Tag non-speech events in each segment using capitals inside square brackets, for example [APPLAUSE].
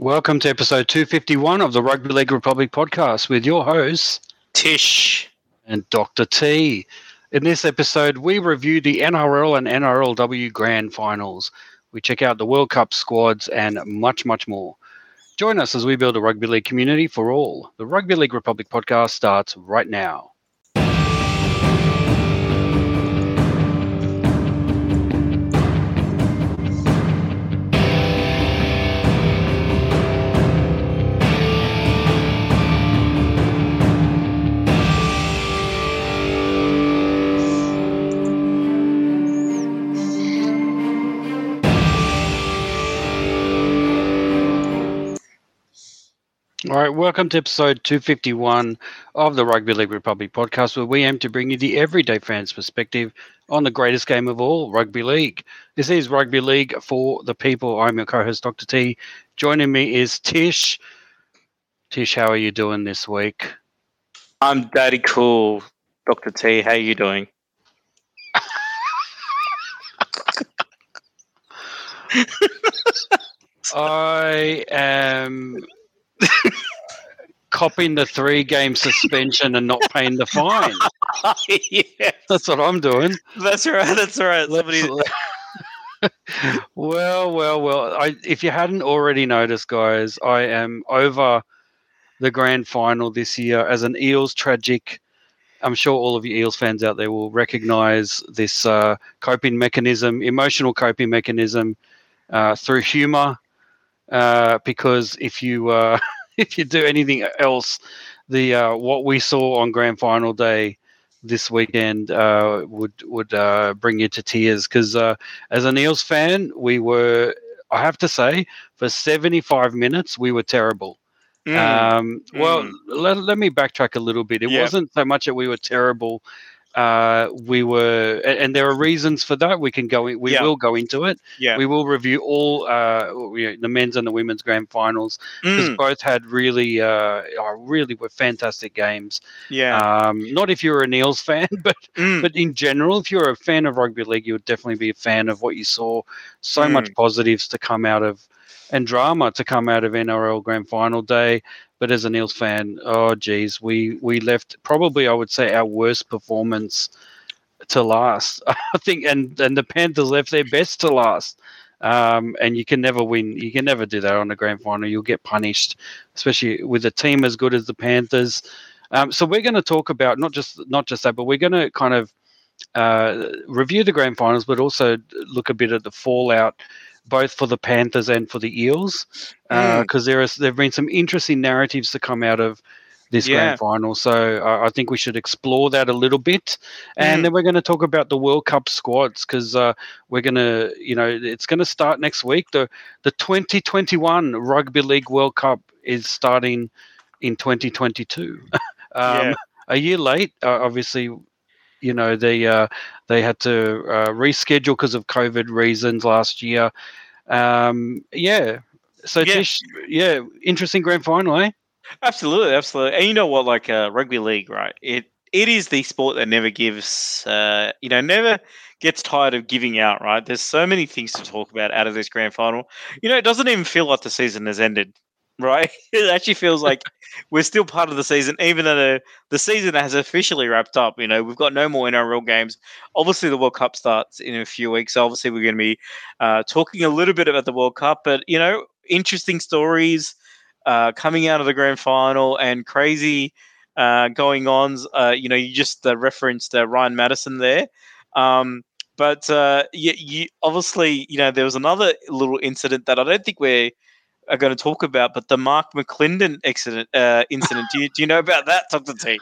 Welcome to episode 251 of the Rugby League Republic podcast with your hosts, Tish. and Dr. T. In this episode, we review the NRL and NRLW grand finals. We check out the World Cup squads and much, much more. Join us as we build a rugby league community for all. The Rugby League Republic podcast starts right now. All right, welcome to episode 251 of the Rugby League Republic podcast, where we aim to bring you the everyday fan's perspective on the greatest game of all, rugby league. This is Rugby League for the people. I'm your co host, Dr. T. Joining me is Tish. Tish, how are you doing this week? I'm Daddy Cool. Dr. T, how are you doing? [LAUGHS] I am copying the three game suspension and not paying the fine. [LAUGHS] yeah, That's what I'm doing. that's right. That's right. [LAUGHS] Somebody, well, well, well. I, if you hadn't already noticed, guys, I am over the grand final this year as an Eels tragic. I'm sure all of you Eels fans out there will recognize this uh, coping mechanism, emotional coping mechanism uh, through humor. Uh, because if you uh, [LAUGHS] if you do anything else, the uh, what we saw on grand final day this weekend uh, would would uh, bring you to tears because uh, as a Eels fan, we were I have to say for 75 minutes we were terrible. Mm, Um, well, mm. let, let me backtrack a little bit. It Yeah. wasn't so much that we were terrible. Uh, we were, a- and there are reasons for that. We can go. In, we Yeah. will go into it. yeah. We will review all uh, you know, the men's and the women's grand finals because Mm, both had really, uh, oh, really were fantastic games. yeah. Um, not if you're a Eels fan, [LAUGHS] but Mm, but in general, if you're a fan of rugby league, you would definitely be a fan of what you saw. So much positives to come out of, and drama to come out of NRL Grand Final Day. But as a Eels fan, oh geez, we we left probably I would say our worst performance to last. [LAUGHS] I think, and and the Panthers left their best to last. Um, and you can never win. You can never do that on a grand final. You'll get punished, especially with a team as good as the Panthers. Um, so we're going to talk about not just not just that, but we're going to kind of uh, review the grand finals, but also look a bit at the fallout, both for the Panthers and for the Eels, Mm. because there is there've been some interesting narratives to come out of this Yeah. grand final. So uh, I think we should explore that a little bit, and Mm. then we're going to talk about the World Cup squads because uh, we're going to, you know, it's going to start next week. the The 2021 Rugby League World Cup is starting in 2022. [LAUGHS] um, Yeah. A year late, uh, obviously. You know they uh, they had to uh, reschedule because of COVID reasons last year. Um, yeah. So Yeah. Tish, yeah, interesting grand final, eh? absolutely, absolutely. And you know what? Like uh, rugby league, right? It it is the sport that never gives, uh, you know, never gets tired of giving out. Right? There's so many things to talk about out of this grand final. You know, it doesn't even feel like the season has ended. Right? [LAUGHS] It actually feels like we're still part of the season, even though the, the season has officially wrapped up. You know, we've got no more NRL games. Obviously, the World Cup starts in a few weeks. So obviously, we're going to be uh, talking a little bit about the World Cup, but you know, interesting stories uh, coming out of the grand final and crazy uh, going ons. Uh, you know, you just uh, referenced uh, Ryan Matterson there. Um, but you, you obviously, you know, there was another little incident that I don't think we're are going to talk about, but the Mark McLinden accident uh, incident. do you do you know about that, Doctor T?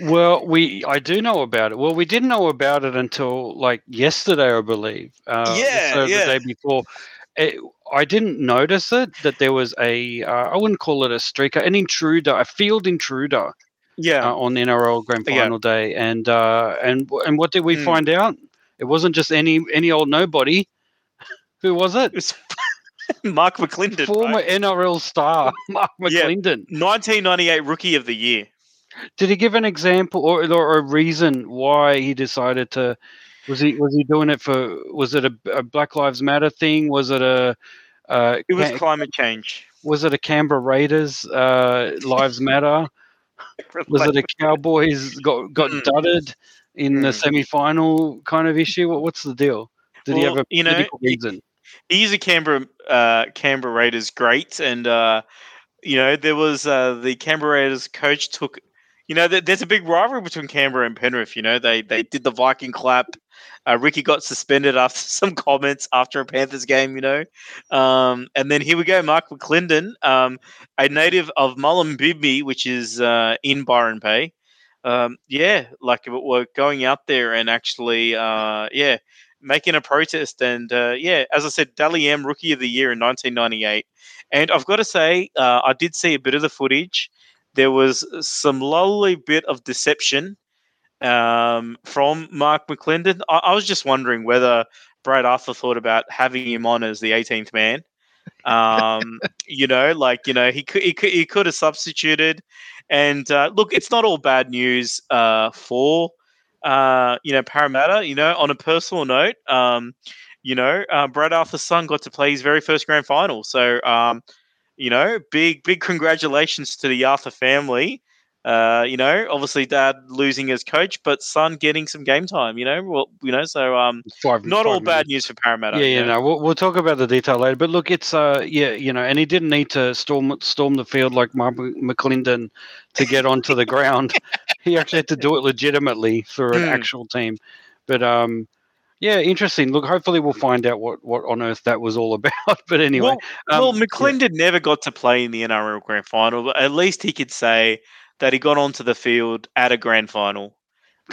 Well, we I do know about it. Well, we didn't know about it until like yesterday, I believe. Uh, Yeah, so yeah. the day before. It, I didn't notice it that there was a uh, I wouldn't call it a streaker, an intruder, a field intruder Yeah, uh, on the NRL Grand Yeah. Final day, and uh, and and what did we Mm. find out? It wasn't just any any old nobody. [LAUGHS] Who was it? it was [LAUGHS] Mark McLinden, Former? NRL star [LAUGHS] Mark Yeah. 1998 Rookie of the Year. Did he give an example or, or a reason why he decided to? Was he was he doing it for? Was it a, a Black Lives Matter thing? Was it a? Uh, It was ca- climate change. Was it a Canberra Raiders uh, Lives Matter? [LAUGHS] Was it a Cowboys got got mm. dudded in mm. the semi final kind of issue? What, what's the deal? Did well, he have a you know, reason? He, he's a Canberra uh, Canberra Raiders great, and uh, you know there was uh, the Canberra Raiders coach took. You know, there's a big rivalry between Canberra and Penrith. You know, they they did the Viking clap uh, Ricky got suspended after [LAUGHS] some comments after a Panthers game, you know. Um, and then here we go, Mark McLinden, um, a native of Mullumbimby, which is uh, in Byron Bay. Um, yeah, like we're going out there and actually, uh, yeah, making a protest. And uh, yeah, as I said, Dally M, Rookie of the Year in 1998. And I've got to say, uh, I did see a bit of the footage. There was some lovely bit of deception um, from Mark McLinden. I, I, was just wondering whether Brad Arthur thought about having him on as the 18th man. Um, [LAUGHS] you know, like you know, he could he could, he could have substituted. And uh, look, it's not all bad news uh, for uh, you know Parramatta. You know, on a personal note, um, you know, uh, Brad Arthur's son got to play his very first grand final. So, um, you know, big big congratulations to the Arthur family. Uh, you know, obviously dad losing as coach, but son getting some game time. You know, well, you know, so um, five, not five all minutes. bad news for Parramatta. Yeah, yeah, no, we'll, we'll talk about the detail later. But look, it's uh, yeah, you know, and he didn't need to storm storm the field like Mark McLinden to get onto the ground. [LAUGHS] He actually had to do it legitimately for an mm. actual team. But um, yeah, interesting. Look, hopefully we'll find out what, what on earth that was all [LAUGHS] about. but anyway, well, um, well McLinden yeah. never got to play in the NRL Grand Final. But at least he could say that he got onto the field at a grand final.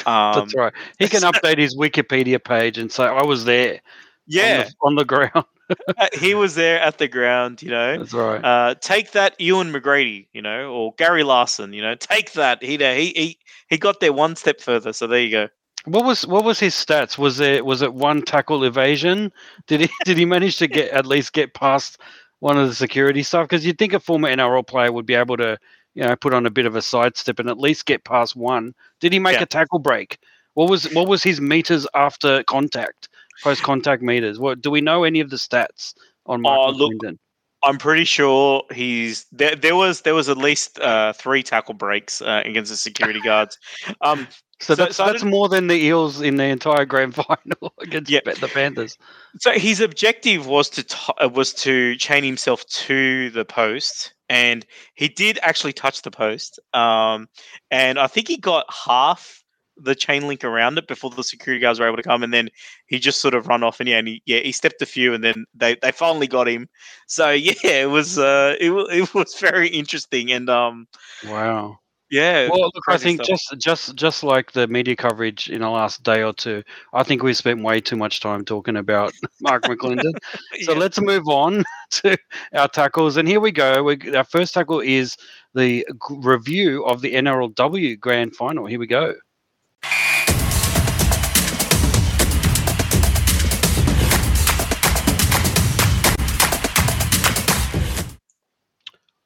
Um, That's right. He can [LAUGHS] update his Wikipedia page and say, "I was there." Yeah, on the, on the ground. [LAUGHS] Uh, he was there at the ground. You know. That's right. Uh, take that, Ewan McGrady. You know, or Gary Larson. You know, take that. He he he he got there one step further. So there you go. What was what was his stats? Was it was it one tackle evasion? Did he [LAUGHS] did he manage to get at least get past one of the security stuff? Because you'd think a former NRL player would be able to you know, put on a bit of a sidestep and at least get past one. Did he make yeah. a tackle break? What was what was his meters after contact, post contact meters? What do we know any of the stats on Michael uh, look, I'm pretty sure he's there. There was there was at least uh, three tackle breaks uh, against the security [LAUGHS] guards. Um, so, so that's, so that's more than the Eels in the entire grand [LAUGHS] final against yeah. the Panthers. So his objective was to t- was to chain himself to the post and he did actually touch the post. Um, and I think he got half the chain link around it before the security guards were able to come, and then he just sort of run off. And yeah, and he, yeah, he stepped a few, and then they, they finally got him. So [LAUGHS] yeah, it was uh, it, it was very interesting, and um, wow, yeah. Well, look, I think stuff. just just just like the media coverage in the last day or two, I think we spent way too much time talking about [LAUGHS] Mark McLinden. [LAUGHS] so yeah. let's move on [LAUGHS] to our tackles, and here we go. We, our first tackle is the review of the NRLW Grand Final. Here we go.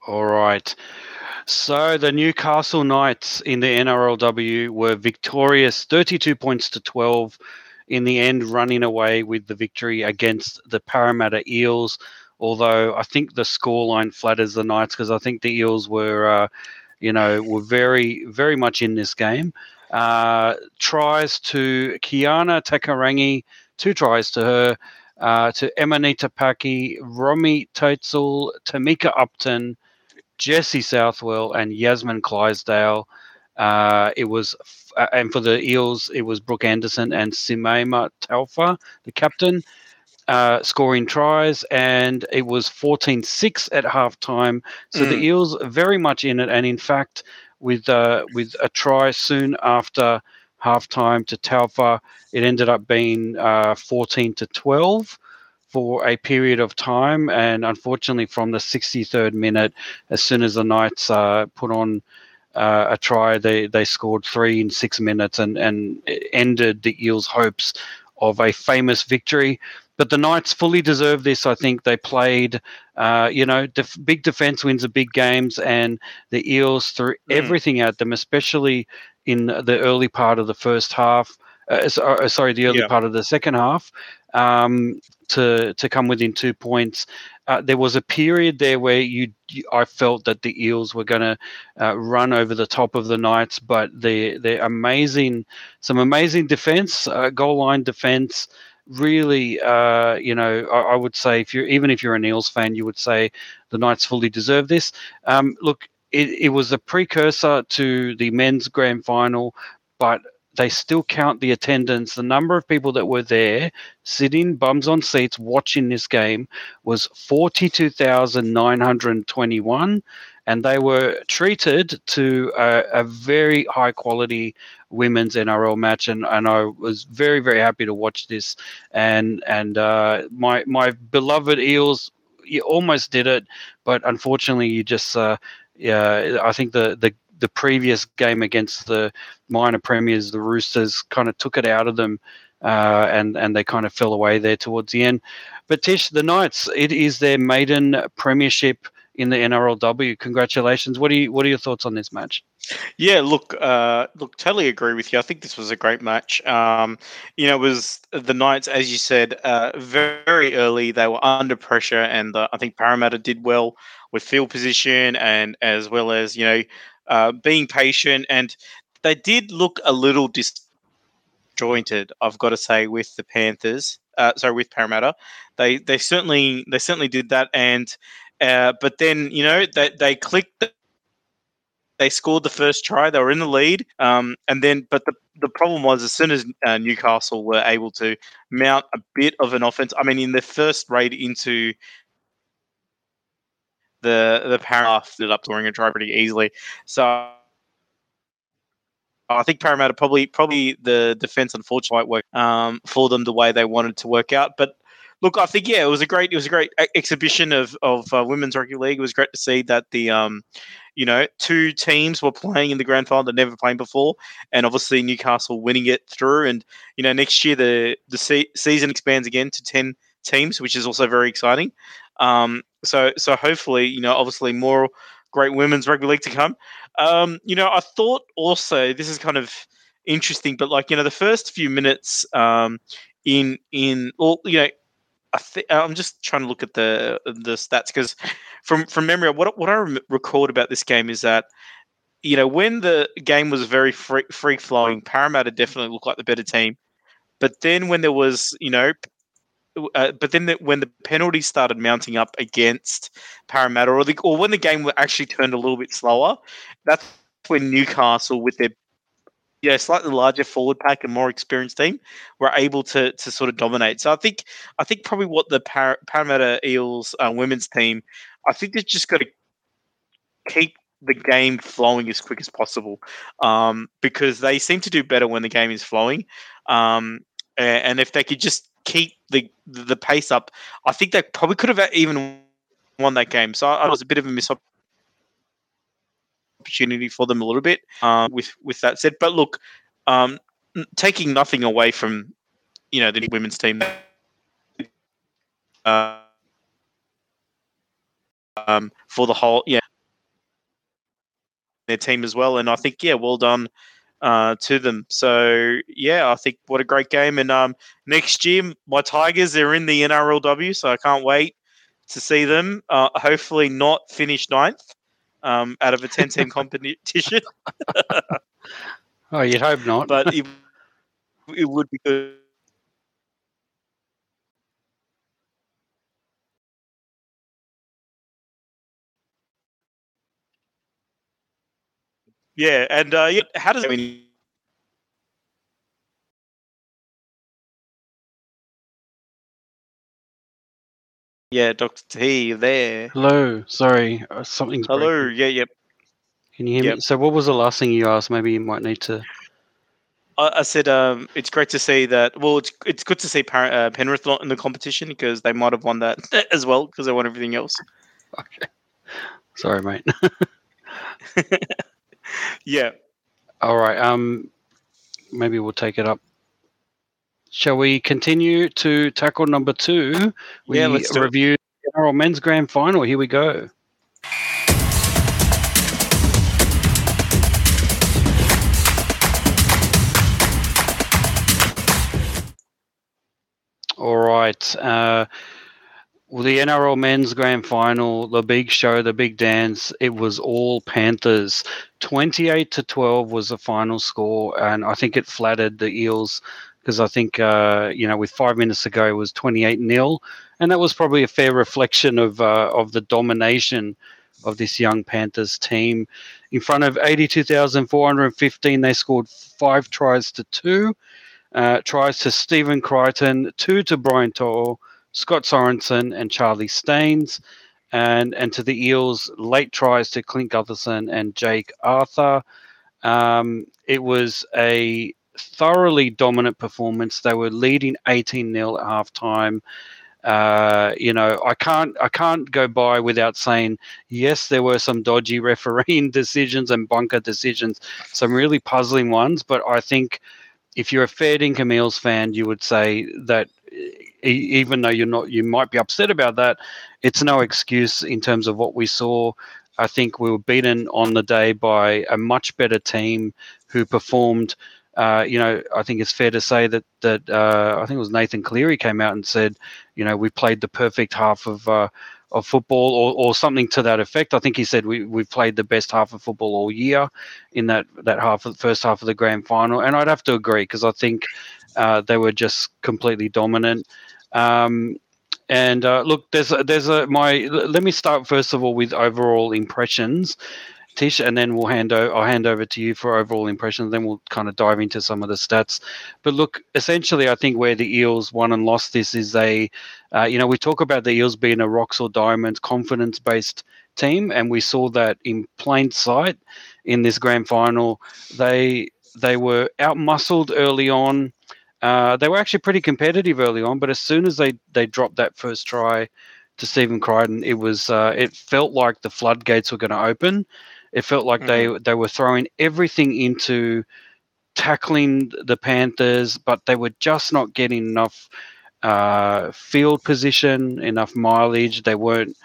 All right. So the Newcastle Knights in the NRLW were victorious 32 points to 12 in the end, running away with the victory against the Parramatta Eels. Although I think the scoreline flatters the Knights because I think the Eels were, uh, you know, were very, very much in this game. Uh, tries to Kiana Takairangi, two tries to her, uh, to Emanita Paki, Romy Teitzel, Tamika Upton, Jesse Southwell and Yasmin Clydsdale. Uh, it was, uh, and for the Eels, it was Brooke Anderson and Simaima Taufa, the captain, uh, scoring tries, and it was 14 6 at halftime. So mm. the Eels very much in it, and in fact, with uh, with a try soon after halftime to Taufa, it ended up being uh, 14 to 12 for a period of time. And unfortunately, from the 63rd minute, as soon as the Knights uh, put on uh, a try, they, they scored three in six minutes and, and ended the Eels' hopes of a famous victory. But the Knights fully deserve this. I think they played, uh, you know, def- big defense wins the big games, and the Eels threw mm. everything at them, especially in the early part of the first half. Uh, uh sorry, the early yeah. part of the second half um, to to come within two points. uh, there was a period there where you, you I felt that the Eels were going to uh, run over the top of the Knights, but the the amazing, some amazing defense, uh, goal line defense. Really, uh, you know, I, I, would say if you're even if you're a Eels fan, you would say the Knights fully deserve this. Um, look, it, it was a precursor to the men's grand final, but they still count the attendance. The number of people that were there sitting bums on seats watching this game was 42,921. And they were treated to a, a, very high quality women's NRL match. And, and I was very, very happy to watch this. And, and uh, my, my beloved Eels, you almost did it. But unfortunately, you just, uh, yeah, I think the, the the previous game against the minor premiers, the Roosters, kind of took it out of them, uh, and and they kind of fell away there towards the end. But Tish, the Knights, it is their maiden premiership in the NRLW. Congratulations! What are you, what are your thoughts on this match? Yeah, look, uh, look, totally agree with you. I think this was a great match. Um, you know, it was the Knights, as you said, uh, very early. They were under pressure, and uh, I think Parramatta did well with field position and as well as you know uh, being patient, and they did look a little disjointed. I've got to say with the Panthers, uh, sorry, with Parramatta, they they certainly they certainly did that, and uh, but then you know they they clicked. They scored the first try. They were in the lead, um, and then but the the problem was as soon as uh, Newcastle were able to mount a bit of an offense. I mean, in their first raid into the the Parramatta ended up touring a try pretty easily. So I think Parramatta probably probably the defense unfortunately worked um, for them the way they wanted to work out. But look, I think yeah, it was a great it was a great exhibition of of uh, women's rugby league. It was great to see that the um, you know two teams were playing in the grand final that never played before, and obviously Newcastle winning it through. And you know next year the the se- season expands again to ten teams, which is also very exciting. Um, so so hopefully, you know, obviously more great women's rugby league to come. Um, you know, I thought also this is kind of interesting, but like you know, the first few minutes um, in in well, you know. I th- I'm just trying to look at the the stats because from from memory, what what I record about this game is that you know when the game was very free free flowing, Parramatta definitely looked like the better team. But then when there was you know uh, but then the, when the penalties started mounting up against Parramatta, or, the, or when the game actually turned a little bit slower, that's when Newcastle, with their yeah slightly larger forward pack and more experienced team, were able to to sort of dominate. So I think I think probably what the Par- Parramatta Eels uh, women's team, I think they've just got to keep the game flowing as quick as possible um, because they seem to do better when the game is flowing. Um, and if they could just keep the the pace up, I think they probably could have even won that game. So I was a bit of a miss opportunity for them a little bit. Um, with with that said, but look, um, taking nothing away from you know the women's team. Uh, um, for the whole, yeah, their team as well, and I think yeah, well done uh, to them. So yeah, I think what a great game. And um, next year, my Tigers they're in the NRLW, so I can't wait to see them. Uh, hopefully, not finish ninth um, out of a ten team [LAUGHS] competition. [LAUGHS] oh, you'd hope not. but it, it would be good. Yeah, and uh, yeah, how does I mean? Yeah, Doctor T, there. Hello. Sorry, uh, something's. Hello. Breaking. Yeah. Yep. Can you hear yep. me? So, what was the last thing you asked? Maybe you might need to. I, I said um, it's great to see that. Well, it's it's good to see Par- uh, Penrith not in the competition because they might have won that [LAUGHS] as well because they won everything else. Okay. Sorry, mate. [LAUGHS] [LAUGHS] yeah. All right. Um, maybe we'll take it up. Shall we continue to tackle number two? We yeah, let's review our men's grand final. Here we go. All right. Uh, Well, the NRL men's grand final, the big show, the big dance, it was all Panthers. 28 to 12 was the final score, and I think it flattered the Eels because I think, uh, you know, with five minutes ago, it was 28 0. And that was probably a fair reflection of, uh, of the domination of this young Panthers team. In front of 82,415, they scored five tries to two. Uh, tries to Stephen Crichton, two to Brian To'o, Scott Sorensen, and Charlie Staines. And, and to the Eels, late tries to Clint Gutherson and Jake Arthur. Um, it was a thoroughly dominant performance. They were leading 18 0 at halftime. Uh, you know, I can't I can't go by without saying yes, there were some dodgy [LAUGHS] refereeing decisions and bunker decisions, some really puzzling ones. But I think if you're a fair dinkum Eels fan, you would say that even though you're not, you might be upset about that. It's no excuse in terms of what we saw. I think we were beaten on the day by a much better team who performed uh, you know, I think it's fair to say that that uh, I think it was Nathan Cleary came out and said, you know, we played the perfect half of uh, of football or, or something to that effect. I think he said we we played the best half of football all year in that that half of the first half of the grand final, and I'd have to agree because I think uh, they were just completely dominant. Um, and uh, look, there's a, there's a my. Let me start first of all with overall impressions. Tish, and then we'll hand o- I'll hand over to you for overall impressions. Then we'll kind of dive into some of the stats. But look, essentially, I think where the Eels won and lost this is they, uh, you know, we talk about the Eels being a rocks or diamonds confidence based team, and we saw that in plain sight in this grand final. They they were outmuscled early on. Uh, they were actually pretty competitive early on, but as soon as they they dropped that first try to Stephen Crichton, it was uh, it felt like the floodgates were going to open it felt like mm-hmm. they they were throwing everything into tackling the Panthers, but they were just not getting enough uh, field position, enough mileage. They weren't.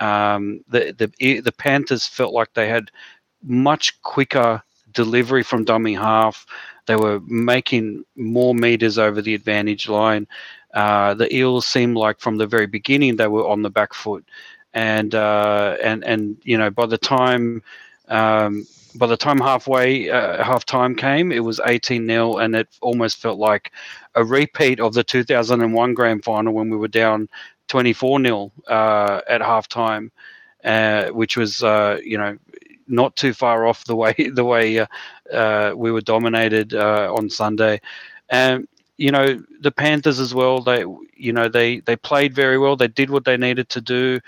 Um, the the the Panthers felt like they had much quicker delivery from dummy half. They were making more meters over the advantage line. Uh, the Eels seemed like from the very beginning they were on the back foot, and uh, and and you know by the time um, by the time halfway uh, half time came, it was 18 0, and it almost felt like a repeat of the 2001 grand final when we were down 24 0 uh, at half time, uh, which was uh, you know not too far off the way [LAUGHS] the way uh, uh, we were dominated uh, on Sunday, and you know the Panthers as well. They you know they they played very well. They did what they needed to do.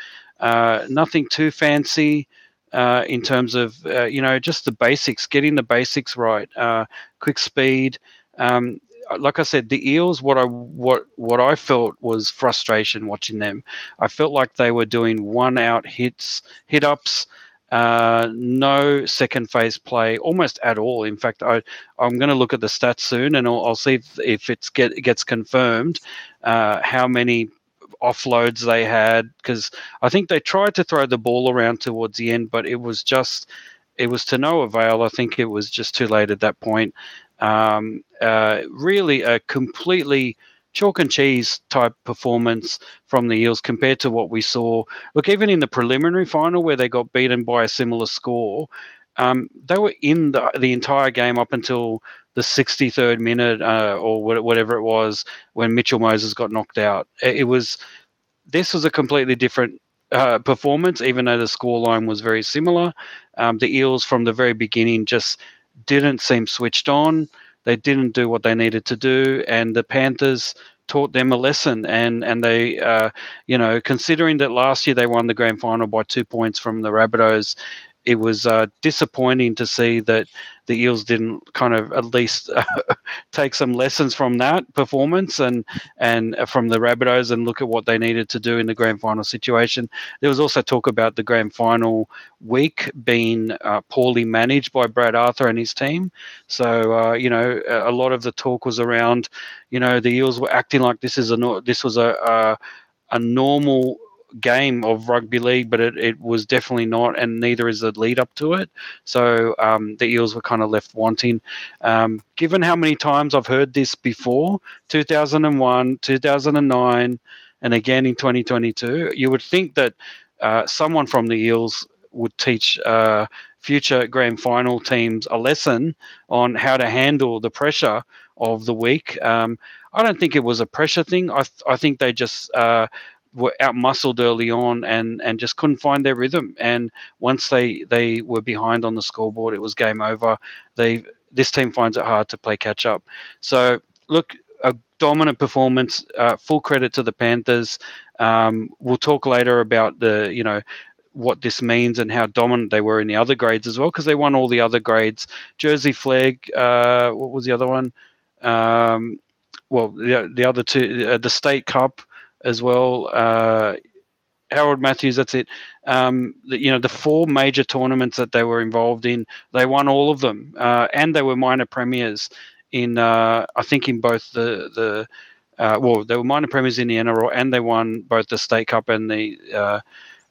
nothing too fancy uh, in terms of uh, you know just the basics, getting the basics right, uh, quick speed. Um, like I said, the Eels. What I what what I felt was frustration watching them. I felt like they were doing one out hits, hit ups. Uh, no second phase play almost at all. In fact, I, I'm going to look at the stats soon, and I'll, I'll see if, if it's get gets confirmed uh, how many offloads they had because I think they tried to throw the ball around towards the end, but it was just it was to no avail. I think it was just too late at that point. Um, uh, really, a completely chalk and cheese type performance from the Eels compared to what we saw. Look, even in the preliminary final where they got beaten by a similar score, um, they were in the, the entire game up until the 63rd minute uh, or whatever it was when Mitchell Moses got knocked out. It was this was a completely different uh, performance, even though the scoreline was very similar. Um, the Eels from the very beginning just didn't seem switched on. They didn't do what they needed to do, and the Panthers taught them a lesson. And and they, uh, you know, considering that last year they won the grand final by two points from the Rabbitohs, it was uh, disappointing to see that the Eels didn't kind of at least uh, [LAUGHS] take some lessons from that performance and and from the Rabbitohs and look at what they needed to do in the grand final situation. There was also talk about the grand final week being uh, poorly managed by Brad Arthur and his team. So uh, you know a lot of the talk was around, you know, the Eels were acting like this is a this was a, a, a normal game of rugby league, but it, it was definitely not, and neither is the lead up to it. So um, the Eels were kind of left wanting. Um, given how many times I've heard this before 2001, 2009, and again in 2022. You would think that uh, someone from the Eels would teach uh, future grand final teams a lesson on how to handle the pressure of the week. Um, I don't think it was a pressure thing. I, th- I think they just uh, were out muscled early on and, and just couldn't find their rhythm. And once they, they were behind on the scoreboard, it was game over. They this team finds it hard to play catch up. So look, a dominant performance. Uh, full credit to the Panthers. Um, we'll talk later about the you know what this means and how dominant they were in the other grades as well because they won all the other grades. Jersey Flegg. Uh, what was the other one? Um, well, the, the other two, uh, the State Cup as well. Uh, Harold Matthews, that's it. Um, the, you know, the four major tournaments that they were involved in, they won all of them, uh, and they were minor premiers in, uh, I think, in both the the. Uh, well, they were minor premiers in the NRL, and they won both the state cup and the uh,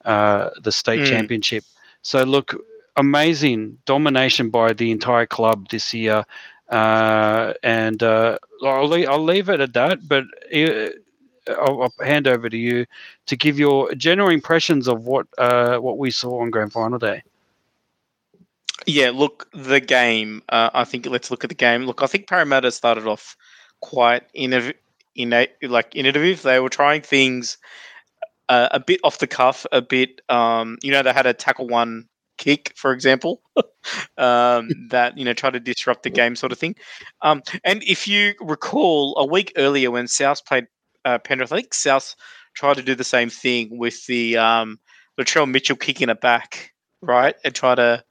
uh, the state mm. championship. So, look, amazing domination by the entire club this year, uh, and I'll leave, I'll leave it at that. But I'll, I'll, hand over to you to give your general impressions of what uh, what we saw on grand final day. Yeah, look, the game. Uh, I think let's look at the game. Look, I think Parramatta started off quite innov- innate, like innovative. They were trying things uh, a bit off the cuff, a bit. Um, you know, they had a tackle one kick, for example, [LAUGHS] um, that you know try to disrupt the game, sort of thing. Um, and if you recall, a week earlier when South played uh, Penrith. I think South tried to do the same thing with the um, Latrell Mitchell kicking it back, right, and try to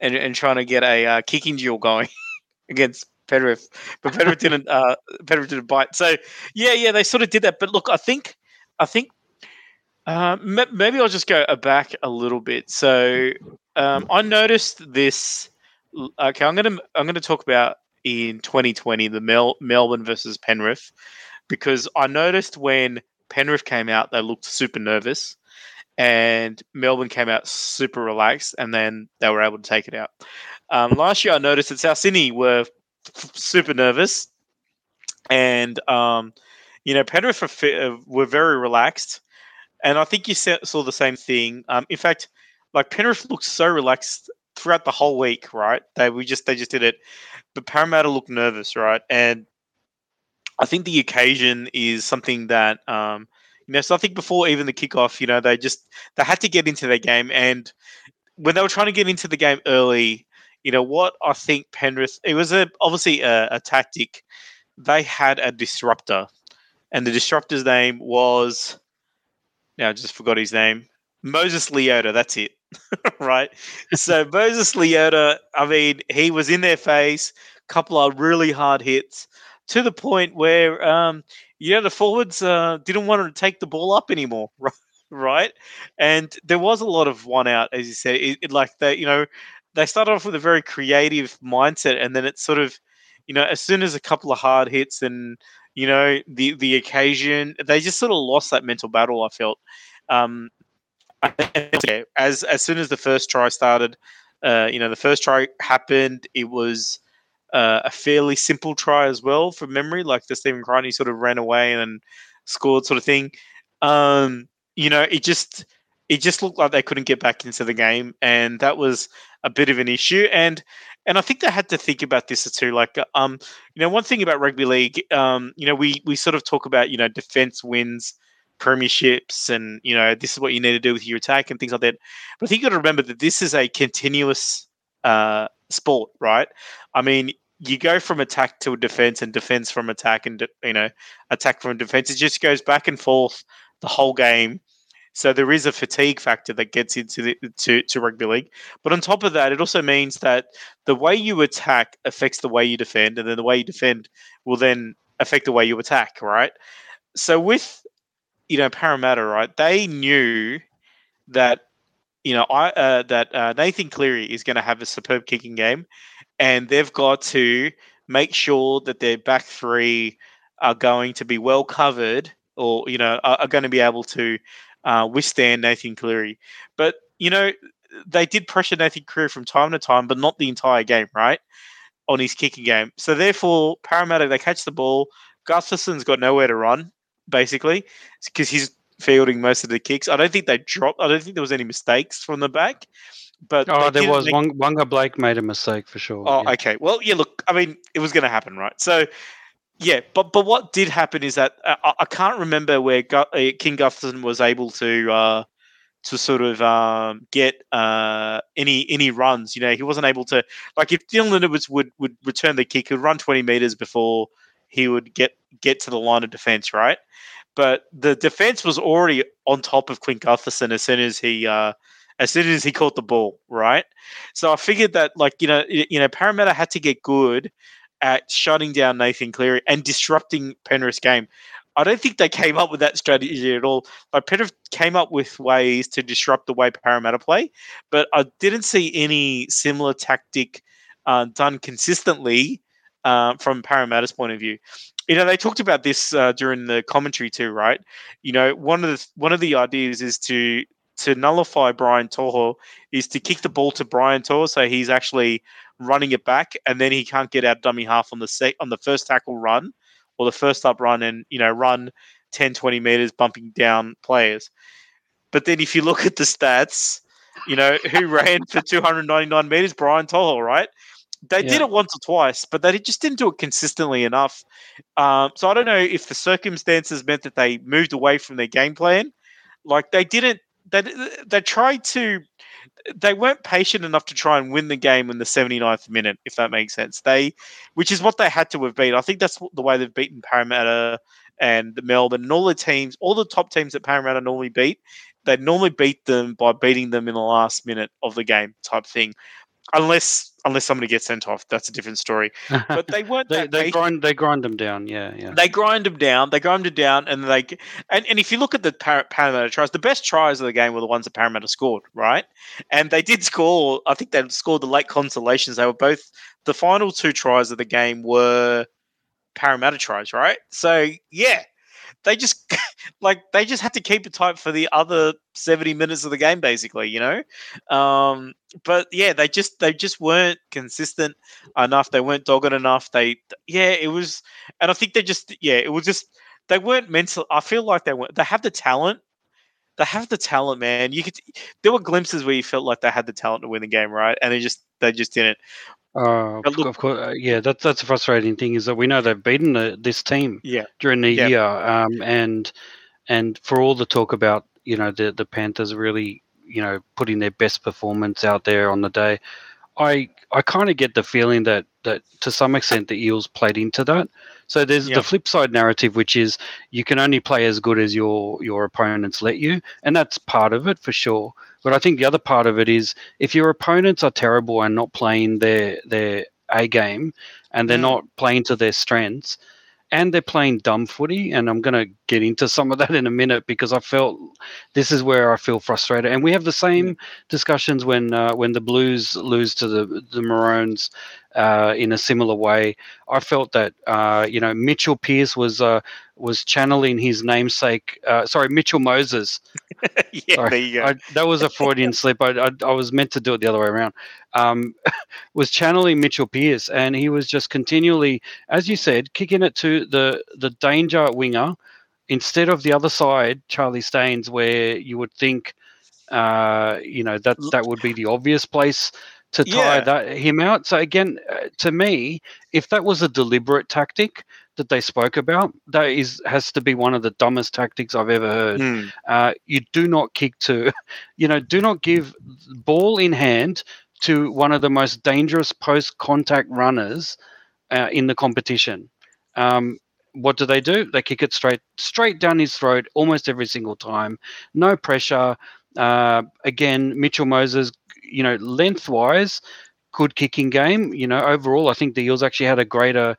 and, and trying to get a uh, kicking duel going [LAUGHS] against Penrith, but [LAUGHS] Penrith didn't. Uh, Penrith didn't bite. So yeah, yeah, they sort of did that. But look, I think, I think uh, maybe I'll just go back a little bit. So um, I noticed this. Okay, I'm gonna I'm gonna talk about in 2020 the Mel- Melbourne versus Penrith because I noticed when Penrith came out, they looked super nervous, and Melbourne came out super relaxed, and then they were able to take it out. Um, last year, I noticed that South Sydney were f- super nervous, and um, you know Penrith were, uh, were, very relaxed, and I think you saw the same thing. Um, in fact, like Penrith looked so relaxed throughout the whole week, right? They we just they just did it, but Parramatta looked nervous, right? And I think the occasion is something that um, you know. So I think before even the kickoff, you know, they just they had to get into their game, and when they were trying to get into the game early, you know what I think Penrith it was a obviously a, a tactic. They had a disruptor, and the disruptor's name was now I just forgot his name. Moses Leota. That's it. [LAUGHS] right. so Moses Leota. I mean, he was in their face. Couple of really hard hits to the point where um, you know the forwards uh, didn't want to take the ball up anymore, [LAUGHS] right? And there was a lot of one out, as you said. It, it, like they, you know, they started off with a very creative mindset, and then it's sort of, you know, as soon as a couple of hard hits and you know the the occasion, they just sort of lost that mental battle. I felt. Um, as as soon as the first try started, uh, you know, the first try happened. It was uh, a fairly simple try as well from memory, like the Stephen Crichton sort of ran away and scored sort of thing. Um, you know, it just it just looked like they couldn't get back into the game, and that was a bit of an issue. And and I think they had to think about this too. Like, um, you know, one thing about rugby league, um, you know, we we sort of talk about you know defense wins premierships and you know this is what you need to do with your attack and things like that but i think you got to remember that this is a continuous uh, sport right i mean you go from attack to defense and defense from attack and you know attack from defense. It just goes back and forth the whole game. So there is a fatigue factor that gets into the to, to rugby league. But on top of that, it also means that the way you attack affects the way you defend, and then the way you defend will then affect the way you attack, right? So with you know Parramatta, right? They knew that you know I uh, that uh, Nathan Cleary is going to have a superb kicking game, and they've got to make sure that their back three are going to be well covered or you know are, are going to be able to uh, withstand Nathan Cleary. But you know they did pressure Nathan Cleary from time to time, but not the entire game, right? On his kicking game. So therefore, Parramatta they catch the ball. Gutherson's got nowhere to run basically, because he's fielding most of the kicks. I don't think they dropped. I don't think there was any mistakes from the back. But Oh, there was one. Waqa Blake made a mistake for sure. Oh, yeah. okay. Well, yeah. Look, I mean, it was going to happen, right? So, yeah. But but what did happen is that uh, I, I can't remember where Gu- uh, King Gutherson was able to uh, to sort of um, get uh, any any runs. You know, he wasn't able to like if Dylan Edwards would would return the kick, he would run twenty meters before he would get get to the line of defense, right? But the defense was already on top of Clint Gutherson as soon as he uh, as soon as he caught the ball, right? So I figured that like you know you know Parramatta had to get good at shutting down Nathan Cleary and disrupting Penrith's game. I don't think they came up with that strategy at all. Like Penrith came up with ways to disrupt the way Parramatta play, but I didn't see any similar tactic uh, done consistently uh, from Parramatta's point of view. You know, they talked about this uh, during the commentary too, right? You know, one of the one of the ideas is to to nullify Brian To'o is to kick the ball to Brian To'o so he's actually running it back and then he can't get out dummy half on the sec- on the first tackle run or the first up run and you know run 10 20 meters bumping down players. But then if you look at the stats you know who [LAUGHS] ran for 299 meters? Brian To'o right? They did it once or twice but they just didn't do it consistently enough. Um, so I don't know if the circumstances meant that they moved away from their game plan. Like they didn't they, they tried to they weren't patient enough to try and win the game in the 79th minute if that makes sense. They which is what they had to have beat i think that's the way they've beaten parramatta and melbourne and all the teams all the top teams that parramatta normally beat they normally beat them by beating them in the last minute of the game type thing. Unless unless somebody gets sent off that's a different story but they weren't [LAUGHS] they they grind they grind them down. Yeah, yeah. they grind them down. They grind them down, and they and, and if you look at the Par- Parramatta tries, the best tries of the game were the ones that Parramatta scored, right? And they did score. I think they scored the late consolations. They were both the final two tries of the game were Parramatta tries, right? So yeah, they just [LAUGHS] like they just had to keep it tight for the other seventy minutes of the game, basically, you know. Um, but yeah, they just they just weren't consistent enough. They weren't dogged enough. They yeah, it was and I think they just yeah, it was just they weren't mental. I feel like they weren't. They have the talent. They have the talent, man. You could. There were glimpses where you felt like they had the talent to win the game, right? And they just they just didn't. Uh, look- of course, uh, yeah. That's that's a frustrating thing is that we know they've beaten the, this team Yeah, during the Yeah. year, um, and and for all the talk about you know the the Panthers really you know putting their best performance out there on the day, I I kind of get the feeling that that to some extent the Eels played into that. So there's Yeah. the flip side narrative, which is you can only play as good as your your opponents let you, and that's part of it for sure. But I think the other part of it is if your opponents are terrible and not playing their their A game, and they're Mm. not playing to their strengths, and they're playing dumb footy, and I'm going to get into some of [LAUGHS] that in a minute because I felt this is where I feel frustrated, and we have the same discussions when uh, when the Blues lose to the the Maroons uh, in a similar way. I felt that uh, you know Mitchell Pearce was uh, was channeling his namesake. Uh, sorry, Mitchell Moses. [LAUGHS] yeah. Sorry, There you go. I, that was a Freudian slip. I, I, I was meant to do it the other way around. Um, [LAUGHS] was channeling Mitchell Pearce, and he was just continually, as you said, kicking it to the the danger winger instead of the other side, Charlie Staines, where you would think, uh, you know, that that would be the obvious place to tie Yeah. that him out. So again, uh, to me, if that was a deliberate tactic that they spoke about, that is has to be one of the dumbest tactics I've ever heard Hmm. uh, you do not kick to, [LAUGHS] you know, do not give ball in hand to one of the most dangerous post contact runners uh, in the competition. Um, what do they do? They kick it straight straight down his throat almost every single time. No pressure. Uh, again, Mitchell Moses, you know, lengthwise, good kicking game. You know, overall, I think the Eels actually had a greater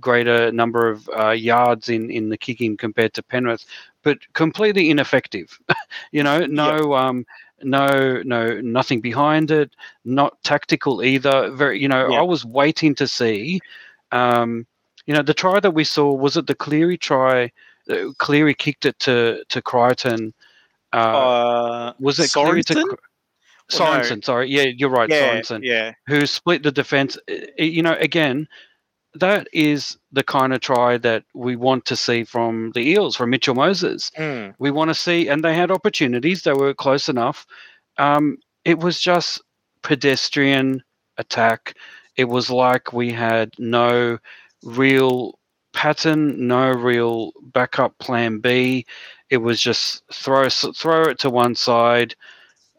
greater number of uh, yards in in the kicking compared to Penrith, but completely ineffective. [LAUGHS] you know, no um, no no nothing behind it, not tactical either. Very, you know, Yeah. I was waiting to see. Um, you know, the try that we saw was it the Cleary try? Uh, Cleary kicked it to to Crichton. Uh, Uh, was it Cleary to Sorensen? No. Sorry, yeah, you're right, yeah, Sorensen yeah, who split the defense. You know, again, that is the kind of try that we want to see from the Eels, from Mitchell Moses. Mm. We want to see, and they had opportunities, they were close enough. Um, it was just pedestrian attack. It was like we had no real pattern, no real backup plan B. It was just throw throw it to one side.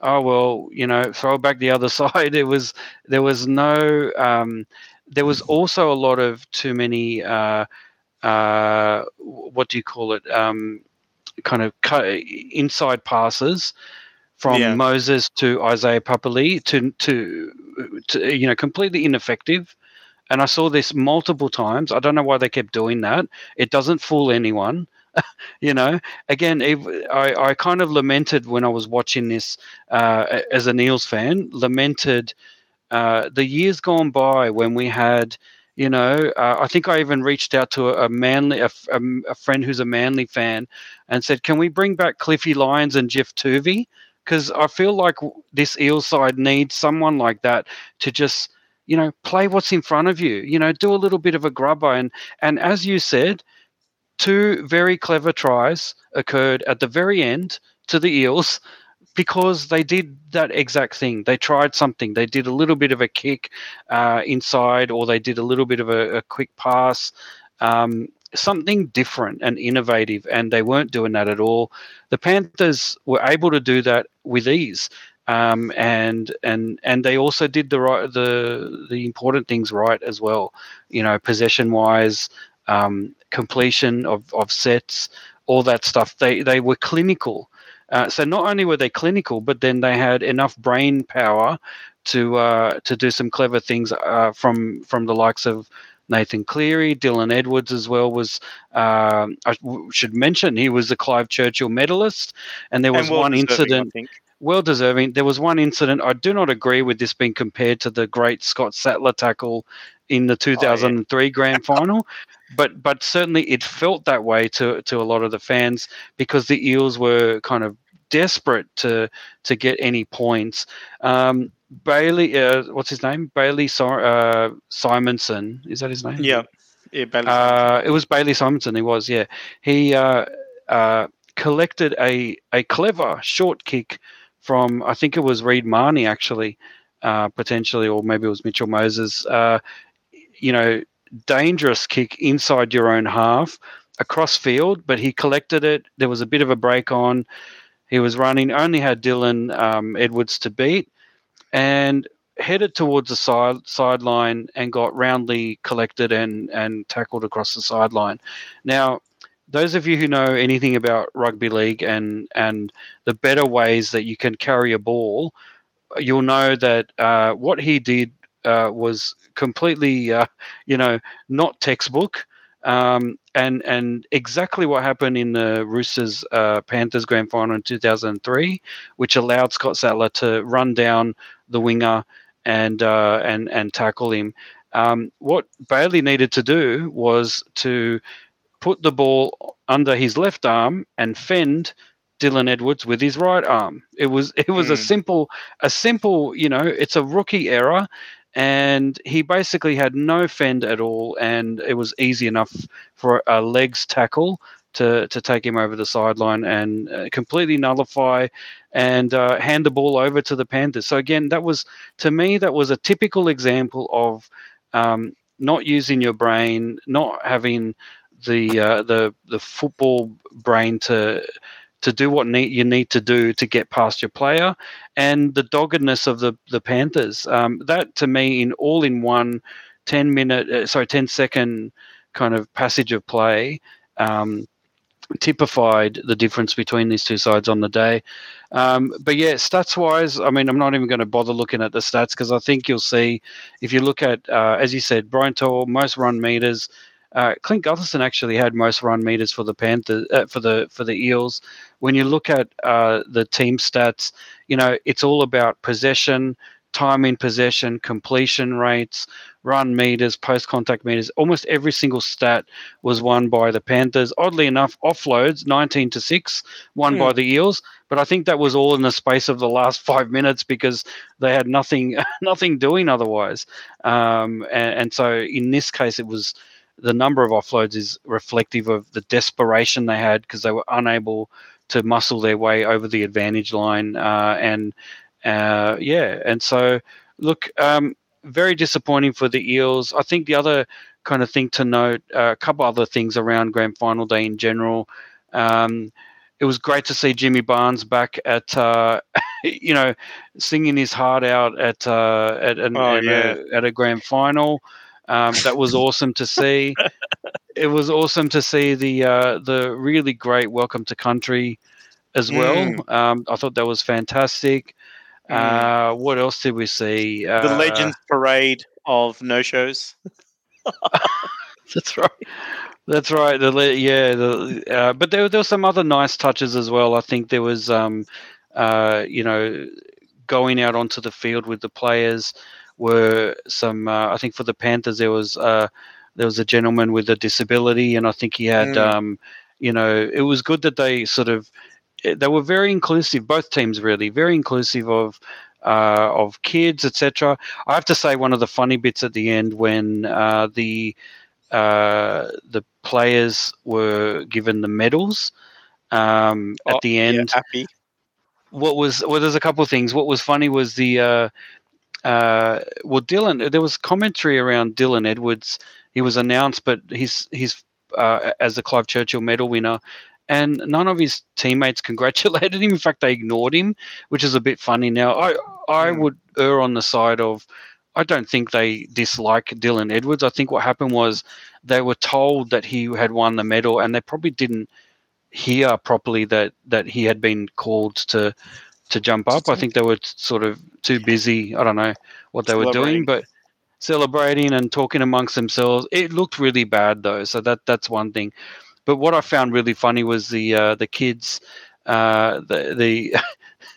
Oh well, you know, [LAUGHS] throw it back the other [LAUGHS] side. It was there was no. Um, there was also a lot of too many. Uh, uh, what do you call it? Um, kind of inside passes from yeah. Moses to Isaiah Papali to, to to you know completely ineffective. And I saw this multiple times. I don't know why they kept doing that. It doesn't fool anyone. [LAUGHS] you know, again, I, I kind of lamented when I was watching this uh, as a Eels fan, lamented uh, the years gone by when we had, you know, uh, I think I even reached out to a, a manly, a, a, a, friend who's a manly fan and said, can we bring back Cliffy Lyons and Geoff Toovey? Because I feel like this Eel side needs someone like that to just you know, play what's in front of you. You know, do a little bit of a grubber. And and as you said, two very clever tries occurred at the very end to the Eels because they did that exact thing. They tried something. They did a little bit of a kick uh, inside, or they did a little bit of a, a quick pass. Um, something different and innovative, and they weren't doing that at all. The Panthers were able to do that with ease um, and and and they also did the right the the important things right as well. You know, possession wise, um, completion of, of sets, all that stuff. They they were clinical. Uh, so not only were they clinical, but then they had enough brain power to uh, to do some clever things uh, from from the likes of Nathan Cleary, Dylan Edwards as well was. Um, I should mention he was a Clive Churchill medalist, and there was and one incident well deserving. There was one incident. I do not agree with this being compared to the great Scott Sattler tackle in the 2003 oh, yeah. grand [LAUGHS] final, but but certainly it felt that way to to a lot of the fans because the Eels were kind of desperate to to get any points. Um, Bailey, uh, what's his name? Bailey uh, Simonsson. Is that his name? Yeah, yeah. Bailey uh, it was Bailey Simonsson. He was. Yeah, he uh, uh, collected a a clever short kick from I think it was Reed Mahoney actually, uh, potentially, or maybe it was Mitchell Moses. You know, dangerous kick inside your own half across field, but he collected it. There was a bit of a break on. He was running, only had Dylan um, Edwards to beat, and headed towards the side sideline and got roundly collected and and tackled across the sideline. Now those of you who know anything about rugby league and and the better ways that you can carry a ball, you'll know that uh, what he did uh, was completely, uh, you know, not textbook. Um, and and exactly what happened in the Roosters uh, Panthers grand final in 2003, which allowed Scott Sattler to run down the winger and uh, and and tackle him. Um, what Bailey needed to do was to put the ball under his left arm and fend Dylan Edwards with his right arm. It was it was mm. a hmm. simple a simple, you know, it's a rookie error and he basically had no fend at all and it was easy enough for a legs tackle to to take him over the sideline and uh, completely nullify and uh, hand the ball over to the Panthers. So again, that was to me that was a typical example of um, not using your brain, not having the uh, the the football brain to to do what need, you need to do to get past your player, and the doggedness of the the Panthers. Um, that to me, in all in one, ten minute, uh, sorry, 10 second kind of passage of play, um, typified the difference between these two sides on the day. Um, but yeah, stats wise, I mean, I'm not even going to bother looking at the stats because I think you'll see if you look at, uh, as you said, Brian To'o, most run meters, uh, Clint Gutherson actually had most run meters for the Panthers uh, for the for the Eels. When you look at uh, the team stats, you know it's all about possession, time in possession, completion rates, run meters, post contact meters. Almost every single stat was won by the Panthers. Oddly enough, offloads 19 to 6, won by hmm. the Eels. But I think that was all in the space of the last [LAUGHS] five minutes because they had nothing [LAUGHS] nothing doing otherwise. Um, and, and so in this case, it was the number of offloads is reflective of the desperation they had because they were unable to muscle their way over the advantage line. Uh, and uh, yeah, and so look, um, very disappointing for the Eels. I think the other kind of thing to note, uh, a couple other things around grand final day in general. Um, it was great to see Jimmy Barnes back at, uh, [LAUGHS] you know, singing his heart out at uh, at, an, oh, yeah. a, at a grand final. Um, that was awesome to see. it was awesome to see the uh, the really great welcome to country as well. Mm. Um, I thought that was fantastic. Mm. Uh, what else did we see? Uh, the Legends Parade of no shows. [LAUGHS] That's right. That's right. The yeah, the, uh, but there, there were some other nice touches as well. I think there was, um, uh, you know, going out onto the field with the players were some. Uh, I think for the Panthers there was uh, there was a gentleman with a disability, and I think he had. Mm. Um, you know, it was good that they sort of eh, they were very inclusive. Both teams really very inclusive of uh, of kids, etc. I have to say, one of the funny bits at the end when uh, the uh, the players were given the medals um, at oh, the end. Yeah, what was well? There's a couple of things. What was funny was the uh, well, Dylan. There was commentary around Dylan Edwards. He was announced, but he's he's uh, as the Clive Churchill Medal winner, and none of his teammates [LAUGHS] congratulated him. In fact, they ignored him, which is a bit funny. Now, I I mm. would err on the side of I don't think they dislike Dylan Edwards. I think what happened was they were told that he had won the medal, and they probably didn't hear properly that that he had been called to to jump up. I think they were sort of too busy. I don't know what they were doing, but celebrating and talking amongst themselves. It looked really bad though, so that that's one thing. But what I found really funny was the uh, the kids. Uh, the the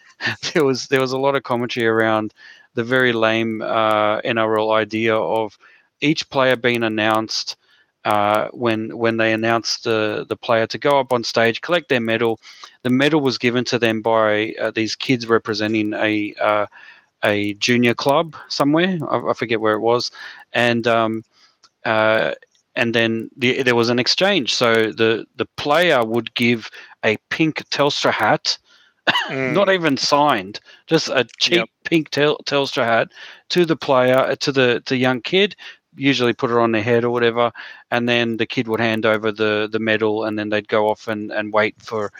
[LAUGHS] there was there was a lot of commentary around the very lame uh, NRL idea of each player being announced uh, when when they announced the the player to go up on stage, collect their medal. The medal was given to them by uh, these kids representing a uh, a junior club somewhere. I, I, forget where it was, and um, uh, and then the, there was an exchange. So the the player would give a pink Telstra hat. [LAUGHS] Mm. not even signed, just a cheap yep. pink tel- Telstra hat to the player, to the the young kid usually put it on their head or whatever, and then the kid would hand over the the medal, and then they'd go off and, and wait for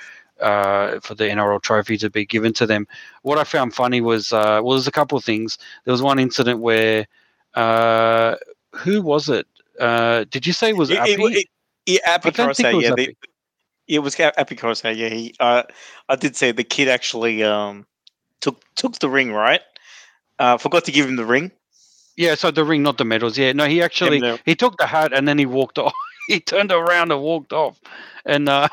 uh, for the NRL trophy to be given to them. What I found funny was uh, well, there's a couple of things. There was one incident where uh, who was it? Uh, did you say it was it, Api? It, it, Api Koroisau, yeah. The, it was Api yeah. He, uh, I did say the kid actually um, took took the ring, right? Uh, forgot to give him the ring. Yeah, so the ring, not the medals. Yeah, no, he actually he took the hat and then he walked [LAUGHS] off. he turned around and walked off, and uh,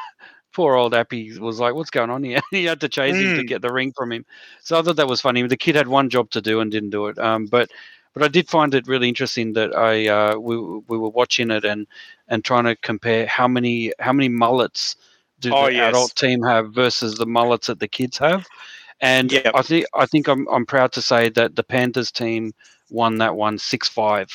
poor old Api was like, "What's going on here?" [LAUGHS] he had to chase mm. him to hmm. get the ring from him. So I thought that was funny. The kid had one job to do and didn't do it. Um, but but I did find it really interesting that I uh, we we were watching it and and trying to compare how many how many mullets do oh, the yes. adult team have versus the mullets that the kids have. And yep. I think I think I'm I'm proud to say that the Panthers team won that one six five.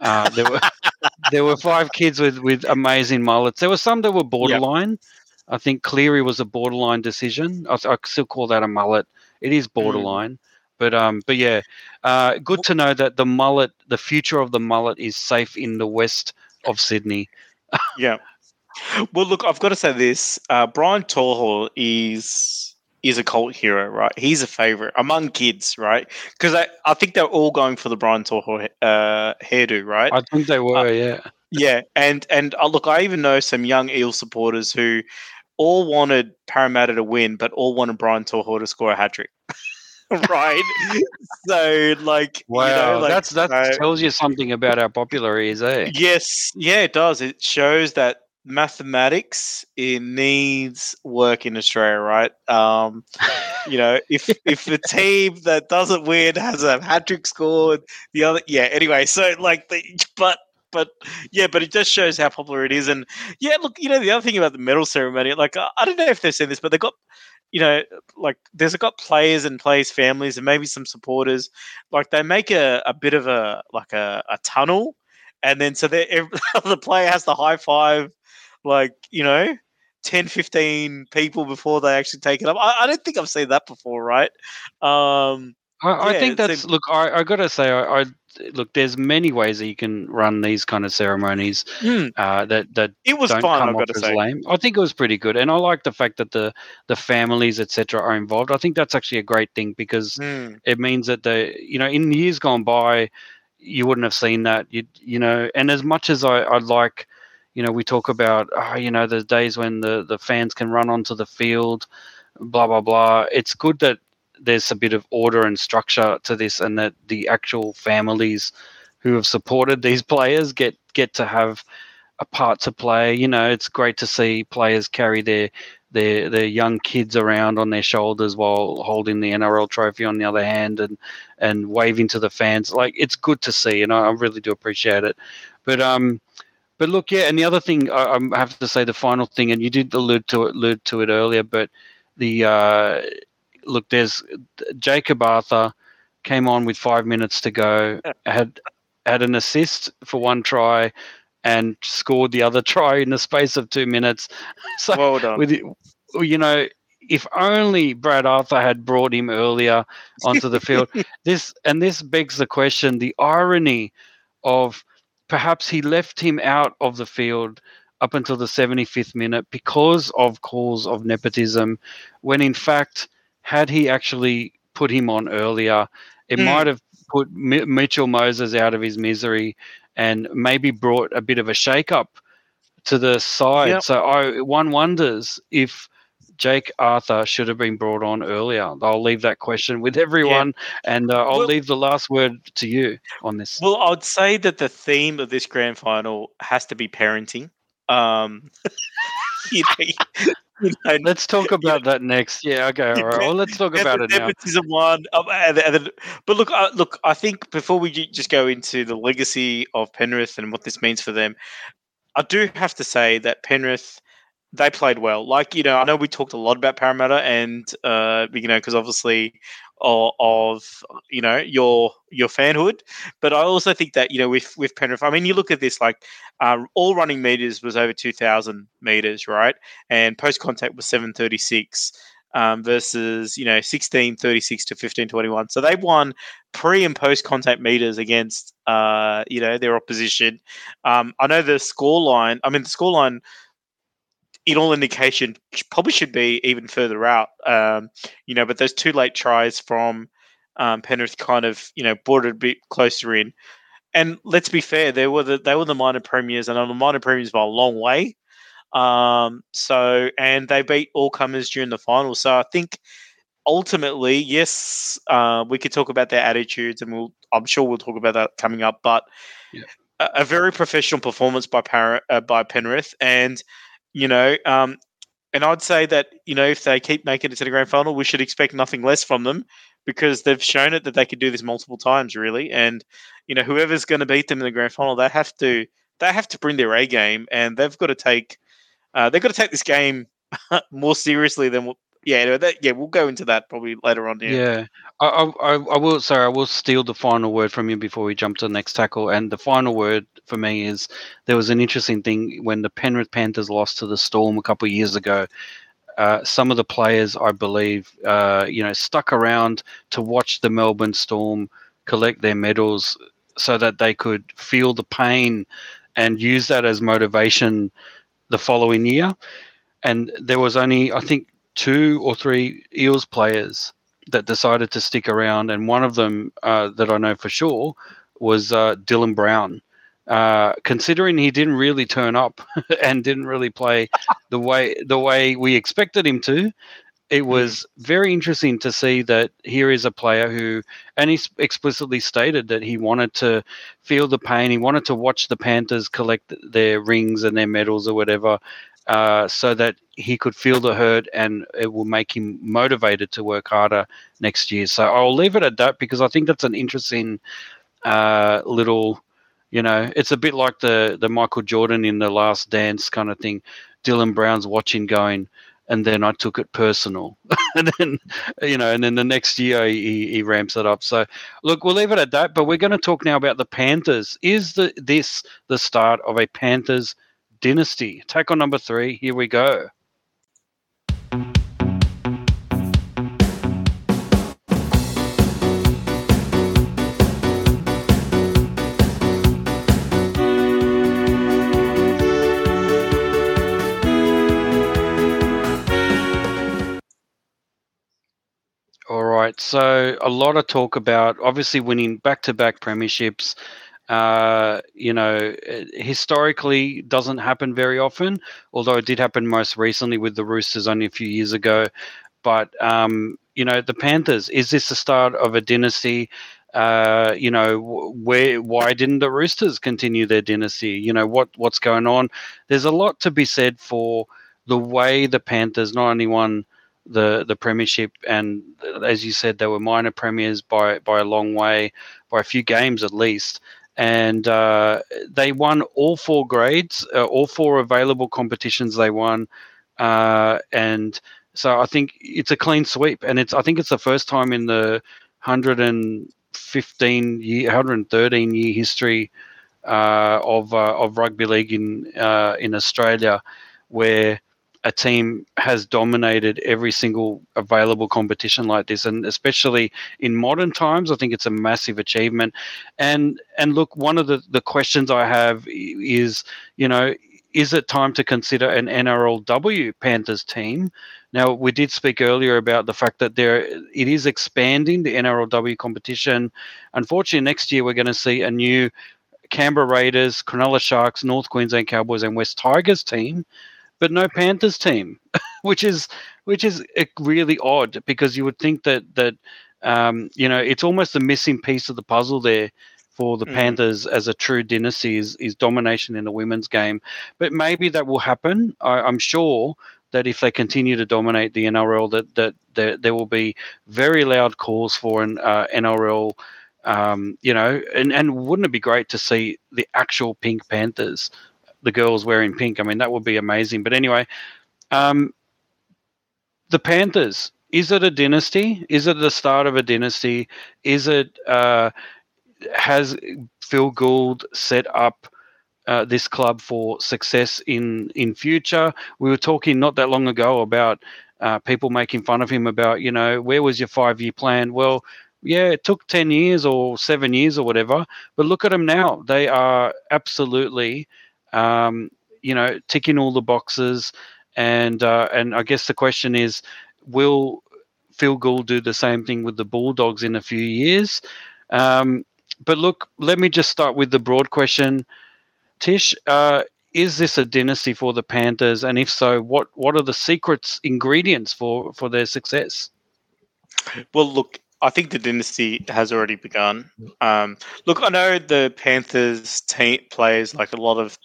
Uh, there were [LAUGHS] there were five kids with with amazing mullets. There were some that were borderline. Yep. I think Cleary was a borderline decision. I, I, still call that a mullet. It is mm. borderline, mm. but um, but yeah, uh, good to know that the mullet, the future of the mullet, is safe in the west of Sydney. yeah. Well, look, I've got to say this. Uh, Brian To'o is is a cult hero, right? He's a favorite among kids, right? Because I, I think they're all going for the Brian To'o uh, hairdo, right? I think they were, uh, yeah. Yeah, and and uh, look, I even know some young Eel supporters who all wanted Parramatta to win, but all wanted Brian To'o to score a hat trick. [LAUGHS] right? so, like, wow, you know, like, that's that tells you something about how popular he is, eh? Yes, yeah, it does. It shows that mathematics it needs work in Australia, right? Um, you know, if if the [LAUGHS] team that doesn't win has a hat trick scored, the other yeah. Anyway, so like the but but yeah, but it just shows how popular it is. And yeah, look, you know, the other thing about the medal ceremony, like I don't know if they've seen this, but they got you know, like there's got players and players' families and maybe some supporters. Like they make a, a bit of a like a, a tunnel, and then so [LAUGHS] the player has to high five, like you know, 10, 15 people before they actually take it up. I, I don't think I've seen that before, right? Um, I, I yeah, think that's look. I, I got to say, I, I, look. There's many ways that you can run these kind of ceremonies. Mm. Uh, that that it was don't fun. come I've off got to say. lame. I think it was pretty good, and I like the fact that the the families etc. are involved. I think that's actually a great thing because Mm. it means that the you know in years gone by, you wouldn't have seen that. You you know, and as much as I I like. You know, we talk about, oh, you know, the days when the, the fans can run onto the field, blah blah blah. It's good that there's a bit of order and structure to this, and that the actual families who have supported these [LAUGHS] players get get to have a part to play. You know, it's great to see players carry their their their young kids around on their shoulders while holding the NRL trophy on the other hand and and waving to the fans. Like it's good to see, and I, I really do appreciate it. But um, but look, yeah, and the other thing I, I have to say, the final thing, and you did allude to it, allude to it earlier, but the uh, look, there's Jakob Arthur came on with five minutes to go, had had an assist for one try, and scored the other [LAUGHS] try in the space of two minutes. [LAUGHS] So Well done. with you know, if only Brad Arthur had brought him earlier onto the field. [LAUGHS] this and this begs the question: the irony of perhaps he left him out of the field up until the 75th minute because of calls of nepotism, when in fact, had he actually put him on earlier, it Mm. might have put Mi- Mitchell Moses out of his misery and maybe brought a bit of a shake up to the side. Yep. So I, one wonders if Jake Arthur should have been brought on earlier. I'll leave that question with everyone, and uh, I'll Well- leave the last word to you on this. Well, I'd say that the theme of this grand final has to be parenting. Um, [LAUGHS] you know, [LAUGHS] Let's talk about that next. Yeah, okay, all right. Well, let's talk about it now. nepotism one. Um, and, and but look, uh, look. I think before we just go into the legacy of Penrith and what this means for them, I do have to say that Penrith they played well. Like you know, I know we talked a lot about Parramatta, and uh, you know, because obviously of, of you know your your fanhood, but I also think that you know with with Penrith, I mean, you look at this like uh, all running meters was over two thousand meters, right? And post contact was seven thirty six um, versus you know 1636 to 1521 so they won pre and post contact meters against uh, you know their opposition. Um, i know the score line i mean the score line in all indication probably should be even further out um, you know but those two late tries from um, penrith kind of you know brought it a bit closer in and let's be fair they were the they were the minor premiers and on the minor premiers by a long way um, so and they beat all comers during the final. So I think ultimately, yes, uh, we could talk about their attitudes, and we'll I'm sure we'll talk about that coming up. But Yeah. a, a very professional performance by Par- uh, by Penrith, and you know, um, and I'd say that you know if they keep making it to the grand final, we should expect nothing less from them because they've shown it that they could do this multiple times, really. And you know, whoever's going to beat them in the grand final, they have to they have to bring their A game, and they've got to take uh, they've got to take this game [LAUGHS] more seriously than. Yeah, that, yeah, we'll go into that probably later on. Yeah, Yeah, I, I, I will. Sorry, I will steal the final word from you before we jump to the next tackle. And the final word for me is there was an interesting thing when the Penrith Panthers lost to the Storm a couple of years ago. Uh, some of the players, I believe, uh, you know, stuck around to watch the Melbourne Storm collect their medals so that they could feel the pain and use that as motivation the following year. And there was only, I think, two or three Eels players that decided to stick around, and one of them uh, that I know for sure was uh, Dylan Brown. Uh, considering he didn't really turn up [LAUGHS] and didn't really play the way the way we expected him to, it was very interesting to see that here is a player who, and he explicitly stated that he wanted to feel the pain. He wanted to watch the Panthers collect their rings and their medals or whatever, uh, so that he could feel the hurt and it will make him motivated to work harder next year. So I'll leave it at that because I think that's an interesting uh, little, you know, it's a bit like the the Michael Jordan in the Last Dance kind of thing. Dylan Brown's watching, going, and then I took it personal, [LAUGHS] and then you know, and then the next year he, he ramps it up. So look, we'll leave it at that. But we're going to talk now about the Panthers. Is the this the start of a Panthers dynasty? Tackle number three. Here we go. All right. So a lot of talk about obviously winning back-to-back premierships. Uh, you know, historically doesn't happen very often, although it did happen most recently with the Roosters only a few years ago. But um, you know, the Panthers is this the start of a dynasty? Uh, you know, where why didn't the Roosters continue their dynasty? You know, what what's going on? There's a lot to be said for the way the Panthers not only won the the premiership, and as you said, they were minor premiers by by a long way, by a few games at least. And uh, they won all four grades, uh, all four available competitions. They won, uh, and so I think it's a clean sweep. And it's I think it's the first time in the 115 year, 113 year history uh, of uh, of rugby league in uh, in Australia where a team has dominated every single available competition like this and especially in modern times i think it's a massive achievement and and look one of the the questions i have is you know is it time to consider an NRLW Panthers team? Now, we did speak earlier about the fact that there it is expanding the NRLW competition. Unfortunately, next year we're going to see a new Canberra Raiders, Cronulla Sharks, North Queensland Cowboys, and West Tigers team but no Panthers team, [LAUGHS] which is which is eh, really odd because you would think that that um, you know it's almost the missing piece of the puzzle there for the mm. Panthers as a true dynasty is, is domination in the women's game. But maybe that will happen. I, am sure that if they continue to dominate the NRL, that that there, there will be very loud calls for an uh, NRL. Um, you know, and, and wouldn't it be great to see the actual Pink Panthers the girls wearing pink. I mean, that would be amazing. But anyway, um, the Panthers. Is it a dynasty? Is it the start of a dynasty? Is it uh, has Phil Gould set up uh, this club for success in in future? We were talking not that long ago about uh, people making fun of him about you know where was your five year plan? Well, yeah, it took 10 years or seven years or whatever, but look at them now. They are absolutely um, you know, ticking all the boxes. And uh, and I guess the question is, will Phil Gould do the same thing with the Bulldogs in a few years? Um, but look, let me just start with the broad question, Tish. Uh, is this a dynasty for the Panthers? And if so, what what are the secrets ingredients for for their success? Well, look, I think the dynasty has already begun. Um, look, I know the Panthers team players like a lot of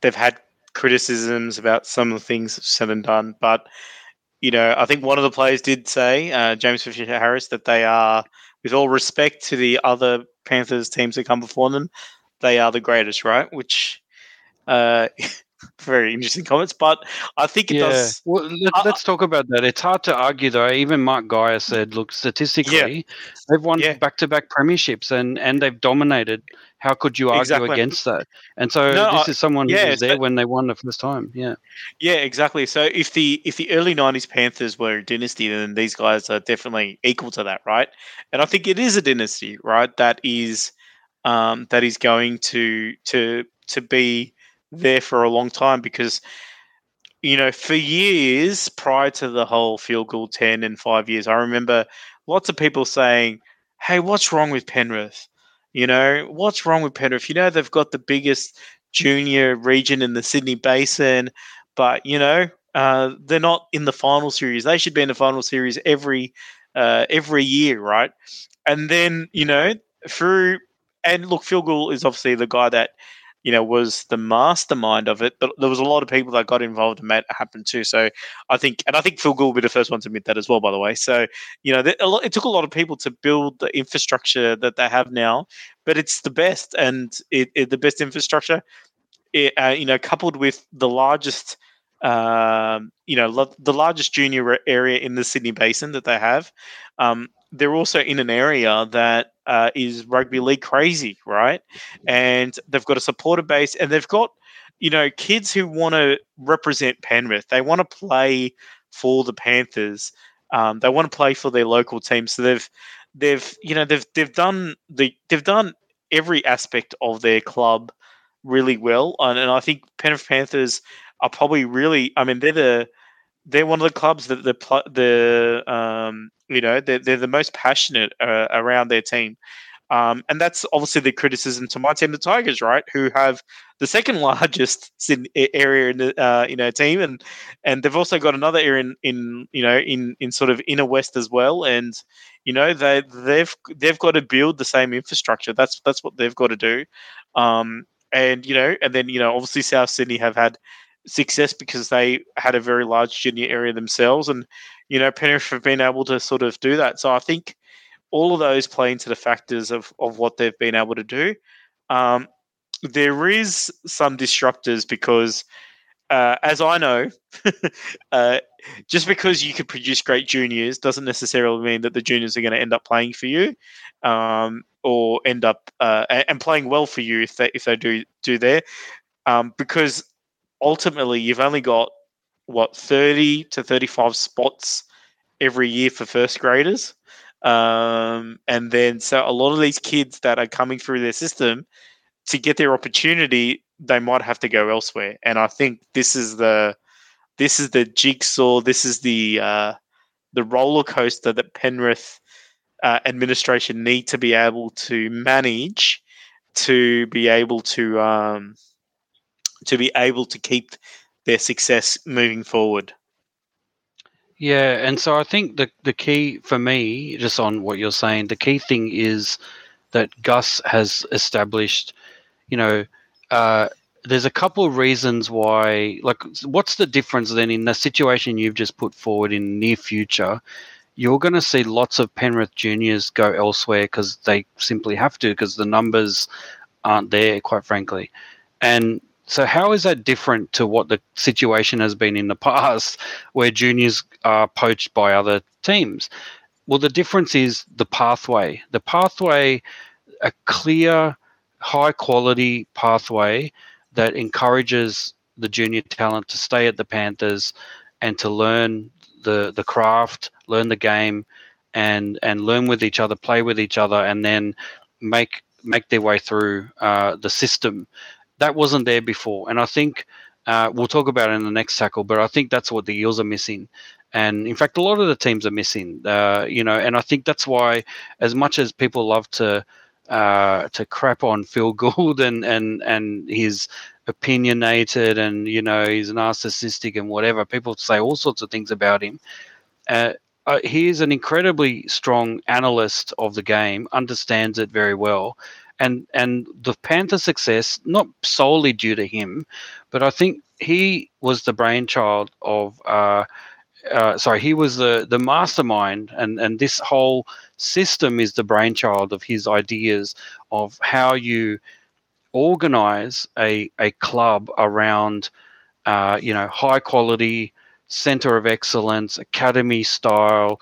they've had criticisms about some of the things said and done, but you know, I think one of the players did say, uh, James Fisher Harris, that they are, with all respect to the other Panthers teams that come before them, they are the greatest, right? Which uh, [LAUGHS] very interesting comments, but I think it yeah. does. Well, let, us talk about that. It's hard to argue, though. Even Mark Geyer said, "Look, statistically, yeah. they've won yeah. back-to-back premierships and and they've dominated. How could you argue exactly. against that?" And so no, this I, is someone who was there when they won the first time. Yeah, yeah, exactly. So if the if the early '90s Panthers were a dynasty, then these guys are definitely equal to that, right? And I think it is a dynasty, right? That is um, that is going to to to be there for a long time because you know for years prior to the whole Phil Gould 10 and 5 years i remember lots of people saying hey what's wrong with penrith you know what's wrong with penrith you know they've got the biggest junior region in the sydney basin but you know uh, they're not in the final series. They should be in the final series every uh, every year, right? And then you know through and look, Phil Gould is obviously the guy that you know, was the mastermind of it. But there was a lot of people that got involved and made it happen too. So I think, and I think Phil Gould will be the first one to admit that as well, by the way. So, you know, it took a lot of people to build the infrastructure that they have now, but it's the best and it, it the best infrastructure, it, uh, you know, coupled with the largest um, you know, lo- the largest junior area in the Sydney Basin that they have. Um, they're also in an area that uh, is rugby league crazy, right? And they've got a supporter base, and they've got you know kids who want to represent Penrith. They want to play for the Panthers. Um, they want to play for their local team. So they've they've you know they've they've done the they've done every aspect of their club really well, and, and I think Penrith Panthers are probably really. I mean, they're the they're one of the clubs that the the um, you know they're, they're the most passionate uh, around their team. Um, and that's obviously the criticism to my team, the Tigers, right, who have the second [LAUGHS] largest area in the uh, you know team, and and they've also got another area in, in you know in in sort of inner west as well, and you know they they've they've got to build the same infrastructure. That's that's what they've got to do, um, and you know, and then you know, obviously South Sydney have had success because they had a very large junior area themselves, and you know Penrith have been able to sort of do that. So I think all of those play into the factors of of what they've been able to do. Um, there is some disruptors because, uh, as I know, [LAUGHS] uh, just because you can produce great juniors doesn't necessarily mean that the juniors are going to end up playing for you, um, or end up uh, and playing well for you if they if they do do there. Um, because ultimately you've only got what 30 to 35 spots every year for first graders. Um, and then so a lot of these kids that are coming through their system to get their opportunity they might have to go elsewhere. And i think this is the this is the jigsaw this is the uh, the roller coaster that penrith uh, administration need to be able to manage to be able to um, to be able to keep their success moving forward. Yeah, and so I think the the key for me, just on what you're saying, the key thing is that Gus has established, you know, uh, there's a couple of reasons why. Like, what's the difference then in the situation you've just put forward in near future? You're going to see lots of Penrith juniors go elsewhere because they simply have to because the numbers aren't there, quite frankly. And so how is that different to what the situation has been in the [LAUGHS] past, where juniors are poached by other teams? Well, the difference is the pathway. The pathway, a clear, high quality pathway that encourages the junior talent to stay at the Panthers and to learn the the craft, learn the game, and and learn with each other, play with each other, and then make make their way through uh, the system that wasn't there before. And I think uh, we'll talk about it in the next tackle, but I think that's what the Eels are missing. And in fact, a lot of the teams are missing, uh, you know, and I think that's why, as much as people love to uh, to crap on [LAUGHS] Phil Gould and and and his opinionated and you know he's narcissistic and whatever, people say all sorts of things about him. Uh, uh, he is an incredibly strong analyst of the game, understands it very well, and and the Panther success not solely due to him, but I think he was the brainchild of. Uh, uh, sorry, he was the the mastermind, and and this whole system is the brainchild of his ideas of how you organize a a club around, uh, you know, high quality center of excellence, academy style,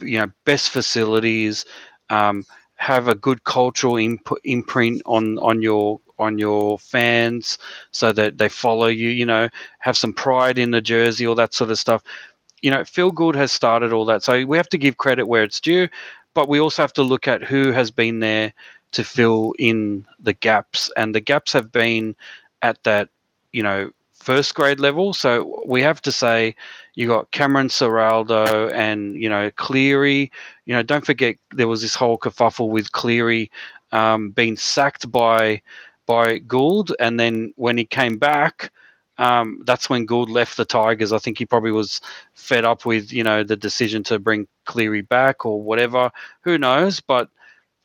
you know, best facilities. Um, have a good cultural input, imprint on on your on your fans so that they follow you you know have some pride in the jersey all that sort of stuff. You know Phil Gould has started all that so we have to give credit where it's due but we also have to look at who has been there to fill in the gaps and the gaps have been at that you know first grade level so we have to say you got Cameron Ciraldo and you know Cleary. You know, don't forget there was this whole kerfuffle with Cleary um, being sacked by by Gould, and then when he came back, um, that's when Gould left the Tigers. I think he probably was fed up with you know the decision to bring Cleary back or whatever. Who knows? But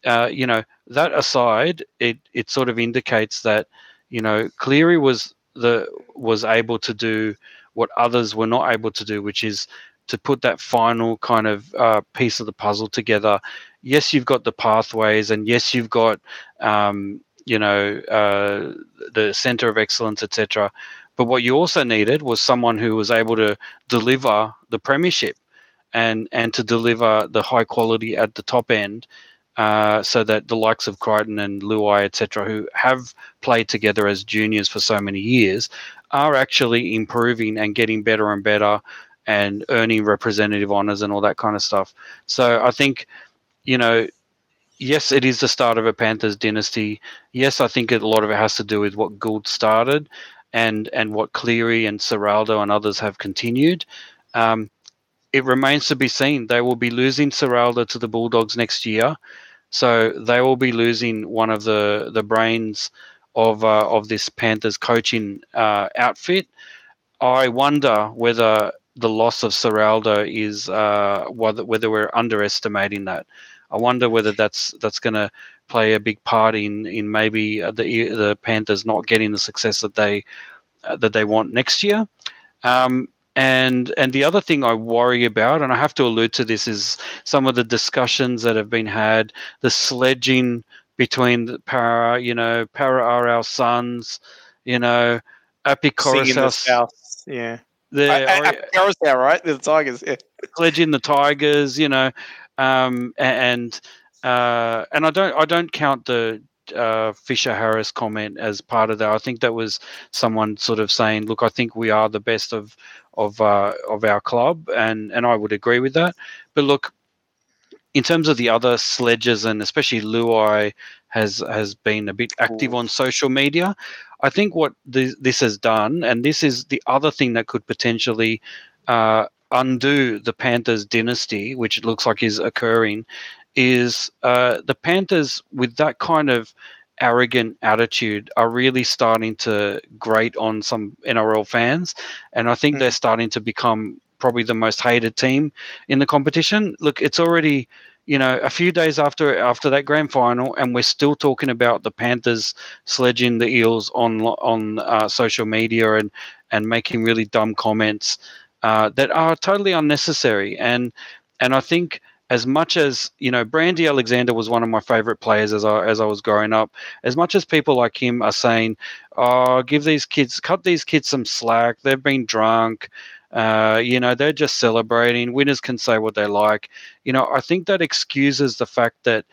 uh, you know that aside, it it sort of indicates that you know Cleary was the was able to do what others were not able to do, which is to put that final kind of uh, piece of the puzzle together. Yes, you've got the pathways, and yes, you've got um, you know uh, the center of excellence, etc. But what you also needed was someone who was able to deliver the premiership and and to deliver the high quality at the top end. Uh, so that the likes of Crichton and Luai, etc., who have played together as juniors for so many years, are actually improving and getting better and better and earning representative honors and all that kind of stuff. So I think, you know, yes, it is the start of a Panthers dynasty. Yes, I think a lot of it has to do with what Gould started, and and what Cleary and Ciraldo and others have continued. Um, it remains to be seen. They will be losing Ciraldo to the Bulldogs next year, so they will be losing one of the the brains of uh, of this Panthers coaching uh, outfit. I wonder whether the loss of Ciraldo is uh, whether whether we're underestimating that. I wonder whether that's that's going to play a big part in in maybe uh, the the Panthers not getting the success that they uh, that they want next year. Um, and and the other thing I worry about, and I have to allude to this, is some of the discussions that have been had, the sledging between the Parra, you know, Parra are our sons, you know, Api south, yeah. The Koroisau, right? The Tigers, yeah. Sledging the Tigers, you know, um, and uh, and I don't I don't count the uh, Fisher Harris comment as part of that. I think that was someone sort of saying, "Look, I think we are the best of of uh, of our club," and and I would agree with that. But look, in terms of the other sledges, and especially Luai has has been a bit active on social media. I think what this, this has done, and this is the other thing that could potentially uh, undo the Panthers dynasty, which it looks like is occurring, is uh, the Panthers with that kind of arrogant attitude are really starting to grate on some NRL fans, and I think mm. they're starting to become probably the most hated team in the competition. Look, it's already you know a few days after after that grand final, and we're still talking about the Panthers sledging the Eels on on uh, social media and and making really dumb comments uh, that are totally unnecessary. And and I think as much as you know, Brandy Alexander was one of my favorite players as I as I was growing up. As much as people like him are saying, "Oh, give these kids, cut these kids some slack. They've been drunk." Uh, you know, they're just celebrating. Winners can say what they like. You know, I think that excuses the fact that,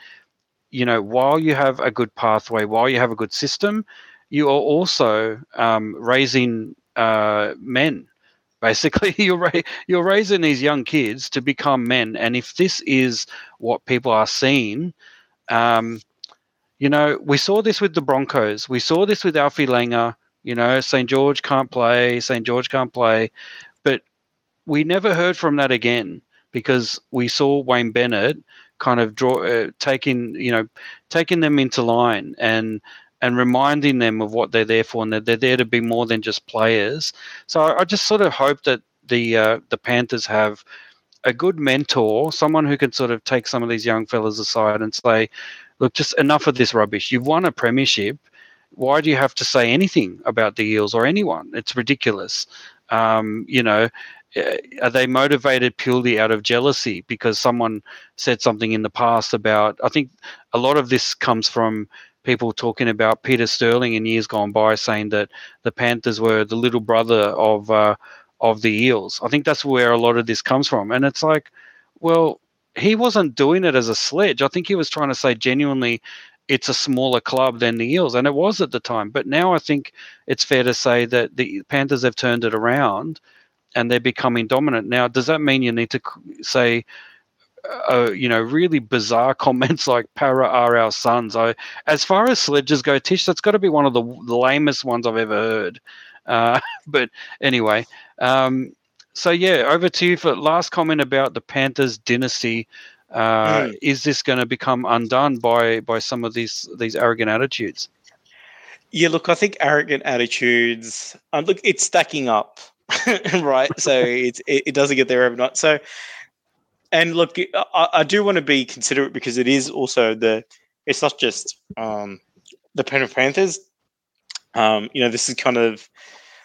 you know, while you have a good pathway, while you have a good system, you are also um, raising uh, men basically. [LAUGHS] You're ra- you're raising these young kids to become men and if this is what people are seeing um, you know we saw this with the broncos. We saw this with alfie langer. You know st george can't play st george can't play. But we never heard from that again because we saw wayne bennett kind of draw uh, taking you know taking them into line. And and reminding them of what they're there for and that they're there to be more than just players. So I, I just sort of hope that the uh, the Panthers have a good mentor, someone who can sort of take some of these young fellas aside and say, look, just enough of this rubbish. You've won a premiership. Why do you have to say anything about the Eels or anyone? It's ridiculous. Um, you know, uh, are they motivated purely out of jealousy because someone said something in the past about? I think a lot of this comes from people talking about Peter Sterling in years gone by, saying that the Panthers were the little brother of uh, of the Eels. I think that's where a lot of this comes from, and it's like, well, he wasn't doing it as a sledge. I think he was trying to say genuinely, it's a smaller club than the Eels, and it was at the time. But now I think it's fair to say that the Panthers have turned it around, and they're becoming dominant. Now, does that mean you need to say? Uh, you know, really bizarre [LAUGHS] comments like "Parra are our sons." I, as far as sledges go, Tish, that's got to be one of the lamest ones I've ever heard. Uh, [LAUGHS] but anyway, um, so yeah, over to you for last comment about the Panthers dynasty. Uh, mm. Is this going to become undone by by some of these these arrogant attitudes? Yeah, look, I think arrogant attitudes. Um, look, it's stacking up, [LAUGHS] right? So it, it, doesn't get there overnight. So, and look, I, I do want to be considerate because it is also the. It's not just um, the Penrith Panthers. Um, you know, this is kind of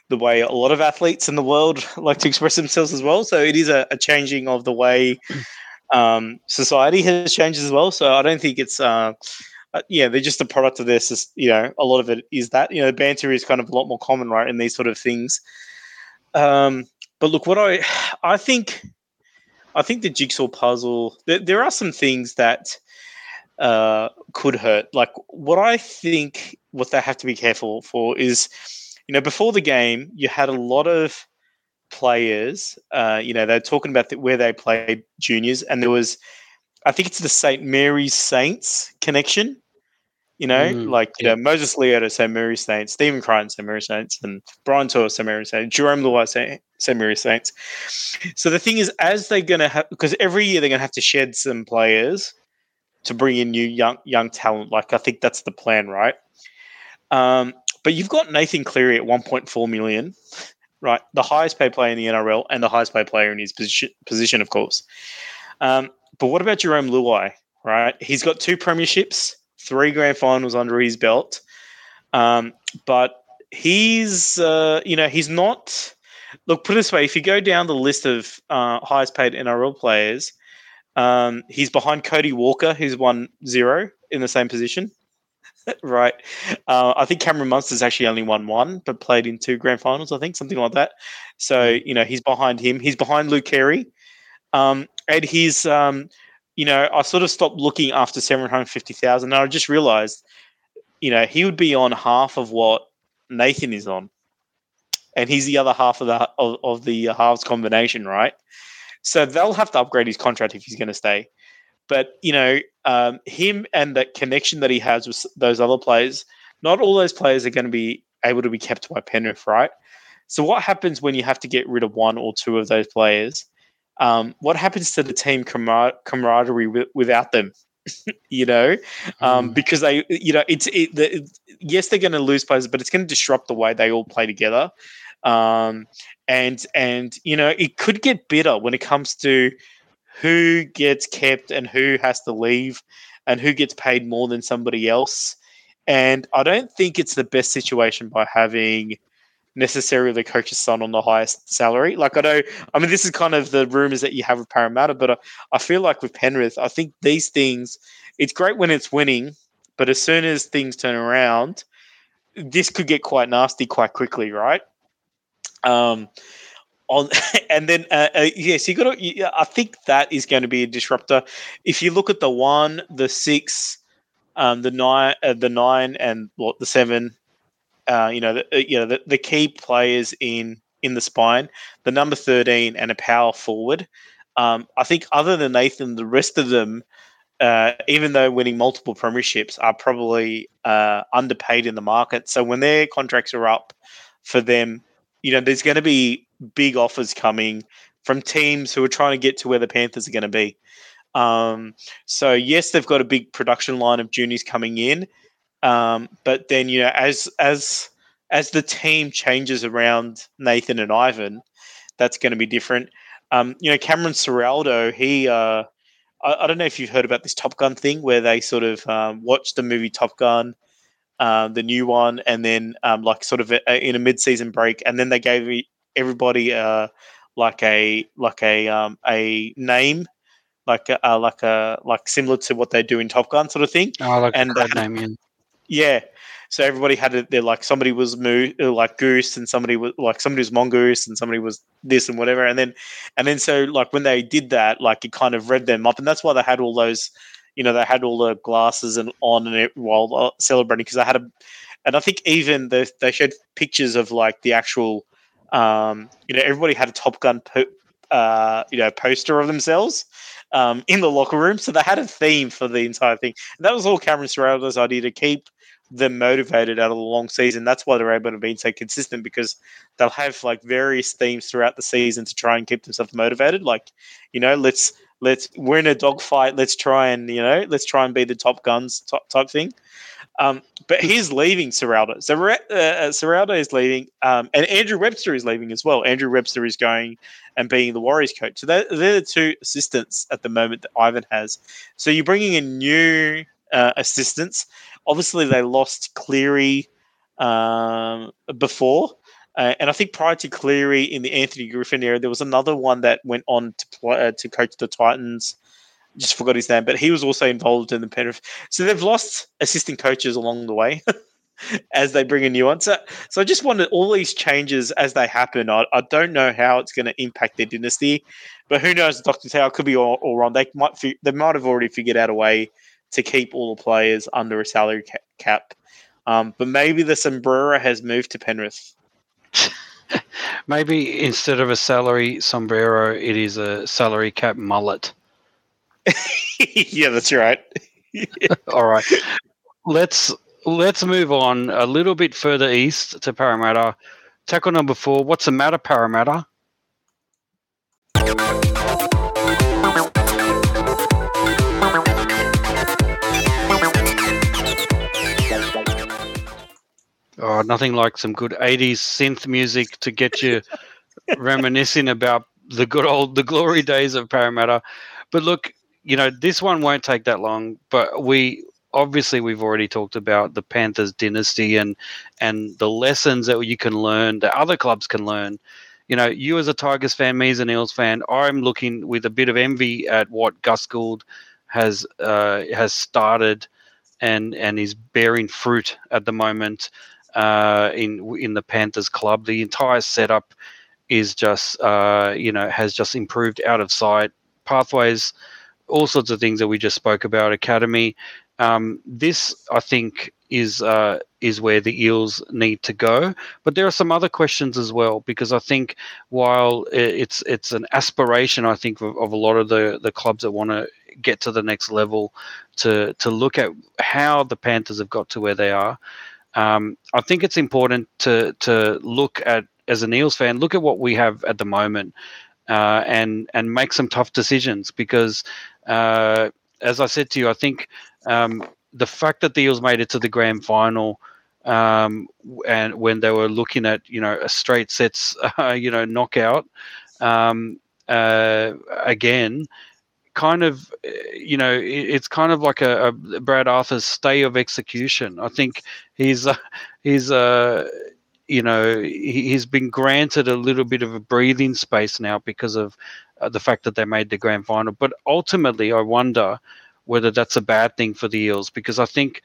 the way a lot of athletes in the world [LAUGHS] like to express themselves as well. So it is a, a changing of the way [CLEARS THROAT] um, society has changed as well. So I don't think it's uh, uh, yeah, they're just a product of this. Is, you know, a lot of it is that you know, banter is kind of a lot more common, right, in these sort of things. Um, but look, what I [SIGHS] I think I think the jigsaw puzzle. There, there are some things that uh, could hurt. Like what I think, what they have to be careful for is you know, before the game, you had a lot of players. Uh, you know, they're talking about the, where they played juniors, and there was, I think it's the St. Mary's Saints connection. You know, mm, like you yeah. know Moses Leota, St. Mary's Saints, Stephen Crichton, St. Mary's Saints, and Brian To'o, St. Mary's Saints, Jarome Luai, St. St. Mary's Saints. So the thing is, as they're going to have, because every year they're going to have to shed some players to bring in new young young talent. Like I think that's the plan, right? Um, but you've got Nathan Cleary at 1.4 million, right? The highest paid player in the NRL and the highest paid player in his position, position of course. Um, but what about Jarome Luai, right? He's got two premierships, three grand finals under his belt. Um, but he's, uh, you know, he's not. Look, put it this way: if you go down the list of uh, highest paid NRL players, um, he's behind Cody Walker, who's won zero in the same position. [LAUGHS] right. Uh, I think Cameron Munster's actually only won one, but played in two grand finals, I think, something like that. So, hmm. you know, he's behind him. He's behind Luke Keary. Um, and he's, um, you know, I sort of stopped looking after 750,000 and I just realized, you know, he would be on half of what Nathan is on. And he's the other half of the of, of the halves combination, right? So they'll have to upgrade his contract if he's going to stay. But you know, um, him and that connection that he has with those other players, not all those players are going to be able to be kept by Penrith, right? So what happens when you have to get rid of one or two of those players? Um, what happens to the team camar- camaraderie w- without them? [LAUGHS] you know, um, mm. because they, you know, it's it, the, yes, they're going to lose players, but it's going to disrupt the way they all play together. Um, and and you know, it could get bitter when it comes to who gets kept and who has to leave and who gets paid more than somebody else. And I don't think it's the best situation by having necessarily coach's son on the highest salary. Like I know, I mean, this is kind of the rumors that you have with Parramatta, but I, I feel like with Penrith, I think these things, it's great when it's winning, but as soon as things turn around, this could get quite nasty quite quickly, right? Um, on [LAUGHS] and then uh, uh, yes, you got to. I think that is going to be a disruptor. If you look at the one, the six, um, the nine, uh, the nine, and what the seven, uh, you know, the, uh, you know, the, the key players in in the spine, the number thirteen, and a power forward. Um, I think other than Nathan, the rest of them, uh, even though winning multiple premierships, are probably uh, underpaid in the market. So when their contracts are up for them, you know, there's going to be big offers coming from teams who are trying to get to where the Panthers are going to be. Um, so yes, they've got a big production line of juniors coming in, um, but then you know as as as the team changes around Nathan and Ivan, that's going to be different. Um, you know, Cameron Ciraldo, he uh, I, I, don't know if you've heard about this Top Gun thing where they sort of um, watched the movie Top Gun, uh, the new one, and then um, like sort of a, a, in a mid-season break, and then they gave everybody uh, like a like a um, a name, like a, uh, like a like similar to what they do in Top Gun, sort of thing. Oh, like and a name, yeah. Yeah. So everybody had it. They're like somebody was moo, uh, like goose, and somebody was like somebody was mongoose, and somebody was this and whatever. And then, and then so like when they did that, like it kind of read them up, and that's why they had all those, you know, they had all the glasses and on and it while uh, celebrating because they had a, and I think even they they showed pictures of like the actual um, you know, everybody had a Top Gun, po- uh, you know, poster of themselves um, in the locker room, so they had a theme for the entire thing. And that was all Cameron Ciraldo's idea to keep them motivated out of the long season. That's why they're able to be so consistent because they'll have like various themes throughout the season to try and keep themselves motivated. Like, you know, let's let's we're in a dogfight. Let's try and you know, let's try and be the top guns type, type thing. Um, but he's leaving Ciraldo. So uh, uh is leaving, um, and Andrew Webster is leaving as well. Andrew Webster is going and being the Warriors coach. So they're, they're the two assistants at the moment that Ivan has. So you're bringing in new uh, assistants. Obviously, they lost Cleary um, before. Uh, and I think prior to Cleary in the Anthony Griffin era, there was another one that went on to play, uh, to coach the Titans. Just forgot his name, but he was also involved in the Penrith. So they've lost assistant coaches along the way [LAUGHS] as they bring a new one. So, so I just wanted all these changes as they happen. I, I don't know how it's going to impact their dynasty, but who knows? Doctor Tao could be all, all wrong. They might they might have already figured out a way to keep all the players under a salary cap. Um, but maybe the sombrero has moved to Penrith. [LAUGHS] Maybe instead of a salary sombrero, it is a salary cap mullet. [LAUGHS] yeah, that's right. [LAUGHS] All right. Let's let's move on a little bit further east to Parramatta. Tackle number four. What's the matter, Parramatta? Oh, nothing like some good 80s synth music to get you [LAUGHS] reminiscing about the good old, the glory days of Parramatta. But look, you know, this one won't take that long, but we obviously we've already talked about the Panthers dynasty and and the lessons that you can learn that other clubs can learn. You know, you as a Tigers fan, me as an Eels fan, I'm looking with a bit of envy at what Gus Gould has uh, has started and and is bearing fruit at the moment uh, in in the Panthers club. The entire setup is just uh, you know has just improved out of sight. Pathways, all sorts of things that we just spoke about. Academy. Um, this I think is uh, is where the Eels need to go. But there are some other questions as well because I think while it's it's an aspiration, I think of, of a lot of the the clubs that want to get to the next level to to look at how the Panthers have got to where they are. Um, I think it's important to to look at as an Eels fan, look at what we have at the moment, uh, and and make some tough decisions because, uh, as I said to you, I think um, the fact that the Eels made it to the grand final. Um, and when they were looking at you know a straight sets [LAUGHS] uh, you know knockout um, uh, again kind of, you know, it's kind of like a, a Brad Arthur's stay of execution. I think he's, uh, he's, uh, you know, he, has been granted a little bit of a breathing space now because of uh, the fact that they made the grand final. But ultimately, I wonder whether that's a bad thing for the Eels because I think,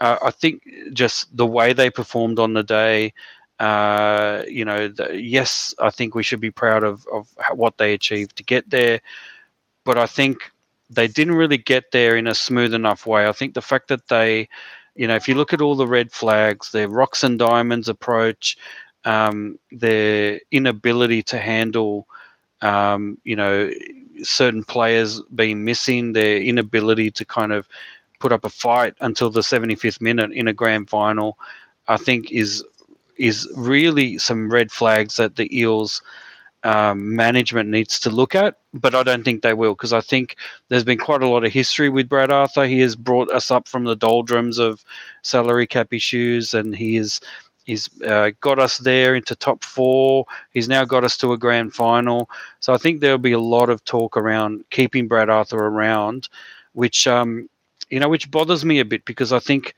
uh, I think just the way they performed on the day. Uh, you know, the, yes, I think we should be proud of, of what they achieved to get there but I think they didn't really get there in a smooth enough way. I think the fact that they, you know, if you look at all the red flags, their rocks and diamonds approach, um, their inability to handle, um, you know, certain players being missing, their inability to kind of put up a fight until the 75th minute in a grand final, I think is is really some red flags that the Eels um, management needs to look at, but I don't think they will because I think there's been quite a lot of history with Brad Arthur. He has brought us up from the doldrums of salary cap issues, and he has he's uh, got us there into top four. He's now got us to a grand final. So I think there'll be a lot of talk around keeping Brad Arthur around, which um, you know, which bothers me a bit because I think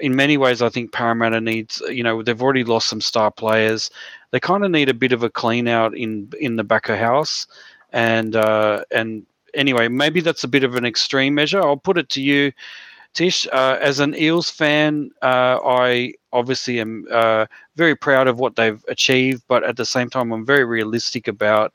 in many ways, I think Parramatta needs, you know, they've already lost some star players they kind of need a bit of a clean out in in the back of house, and uh, and anyway, maybe that's a bit of an extreme measure. I'll put it to you, Tish. Uh, as an Eels fan, uh, I obviously am uh, very proud of what they've achieved, but at the same time, I'm very realistic about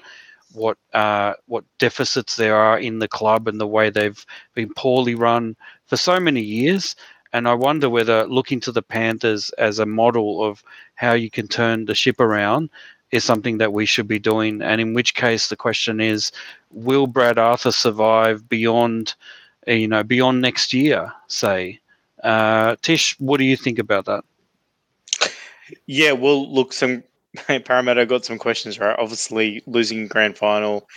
what uh, what deficits there are in the club and the way they've been poorly run for so many years. And I wonder whether looking to the Panthers as a model of how you can turn the ship around is something that we should be doing. And in which case, the question is, will Brad Arthur survive beyond, you know, beyond next year? Say, uh, Tish, what do you think about that? Yeah, well, look, some Parramatta got some questions right. Obviously, losing grand final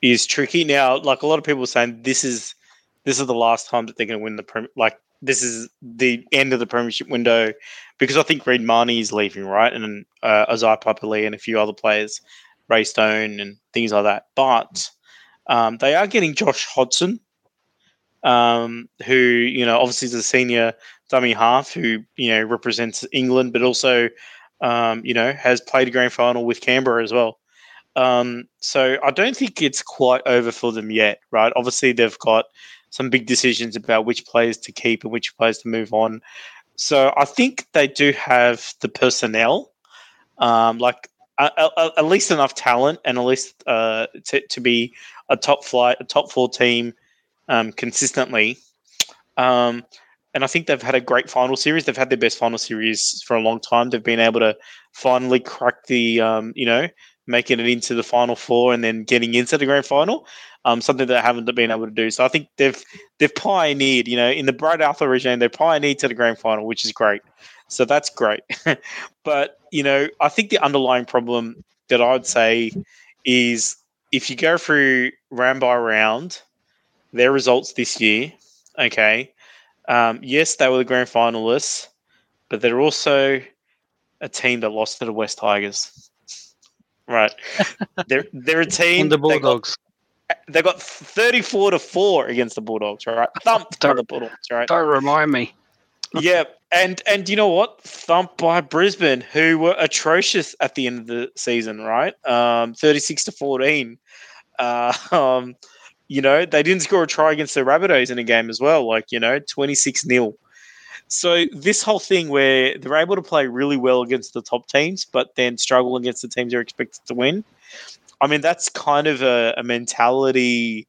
is tricky. Now, like a lot of people saying, this is this is the last time that they're going to win the like this is the end of the premiership window because I think Reed Mahoney is leaving, right? And uh, Isaiah Papali'i and a few other players, Ray Stone and things like that. But um, they are getting Josh Hodgson, um, who, you know, obviously is a senior dummy half who, you know, represents England, but also, um, you know, has played a grand final with Canberra as well. Um, so I don't think it's quite over for them yet, right? Obviously, they've got some big decisions about which players to keep and which players to move on. So I think they do have the personnel, um, like at least enough talent and at least uh, to, to be a top flight, a top four team um, consistently. Um, and I think they've had a great final series. They've had their best final series for a long time. They've been able to finally crack the, um, you know, making it into the final four and then getting into the grand final. Um, something that I haven't been able to do. So I think they've they've pioneered, you know, in the Brad Arthur regime, they pioneered to the grand final, which is great. So that's great. [LAUGHS] but you know, I think the underlying problem that I would say is if you go through round by round, their results this year, okay, um, yes, they were the grand finalists, but they're also a team that lost to the West Tigers. Right. [LAUGHS] they're they're a team. the Bulldogs. They got, they got thirty-four to four against the Bulldogs. Right. [LAUGHS] Thumped by the Bulldogs. Right. Don't remind me. [LAUGHS] yeah, and and you know what? Thumped by Brisbane, who were atrocious at the end of the season. Right. Um, thirty-six to fourteen. Uh, um, you know, they didn't score a try against the Rabbitohs in a game as well. Like you know, twenty-six nil. So this whole thing where they're able to play really well against the top teams, but then struggle against the teams they're expected to win. I mean, that's kind of a, a mentality.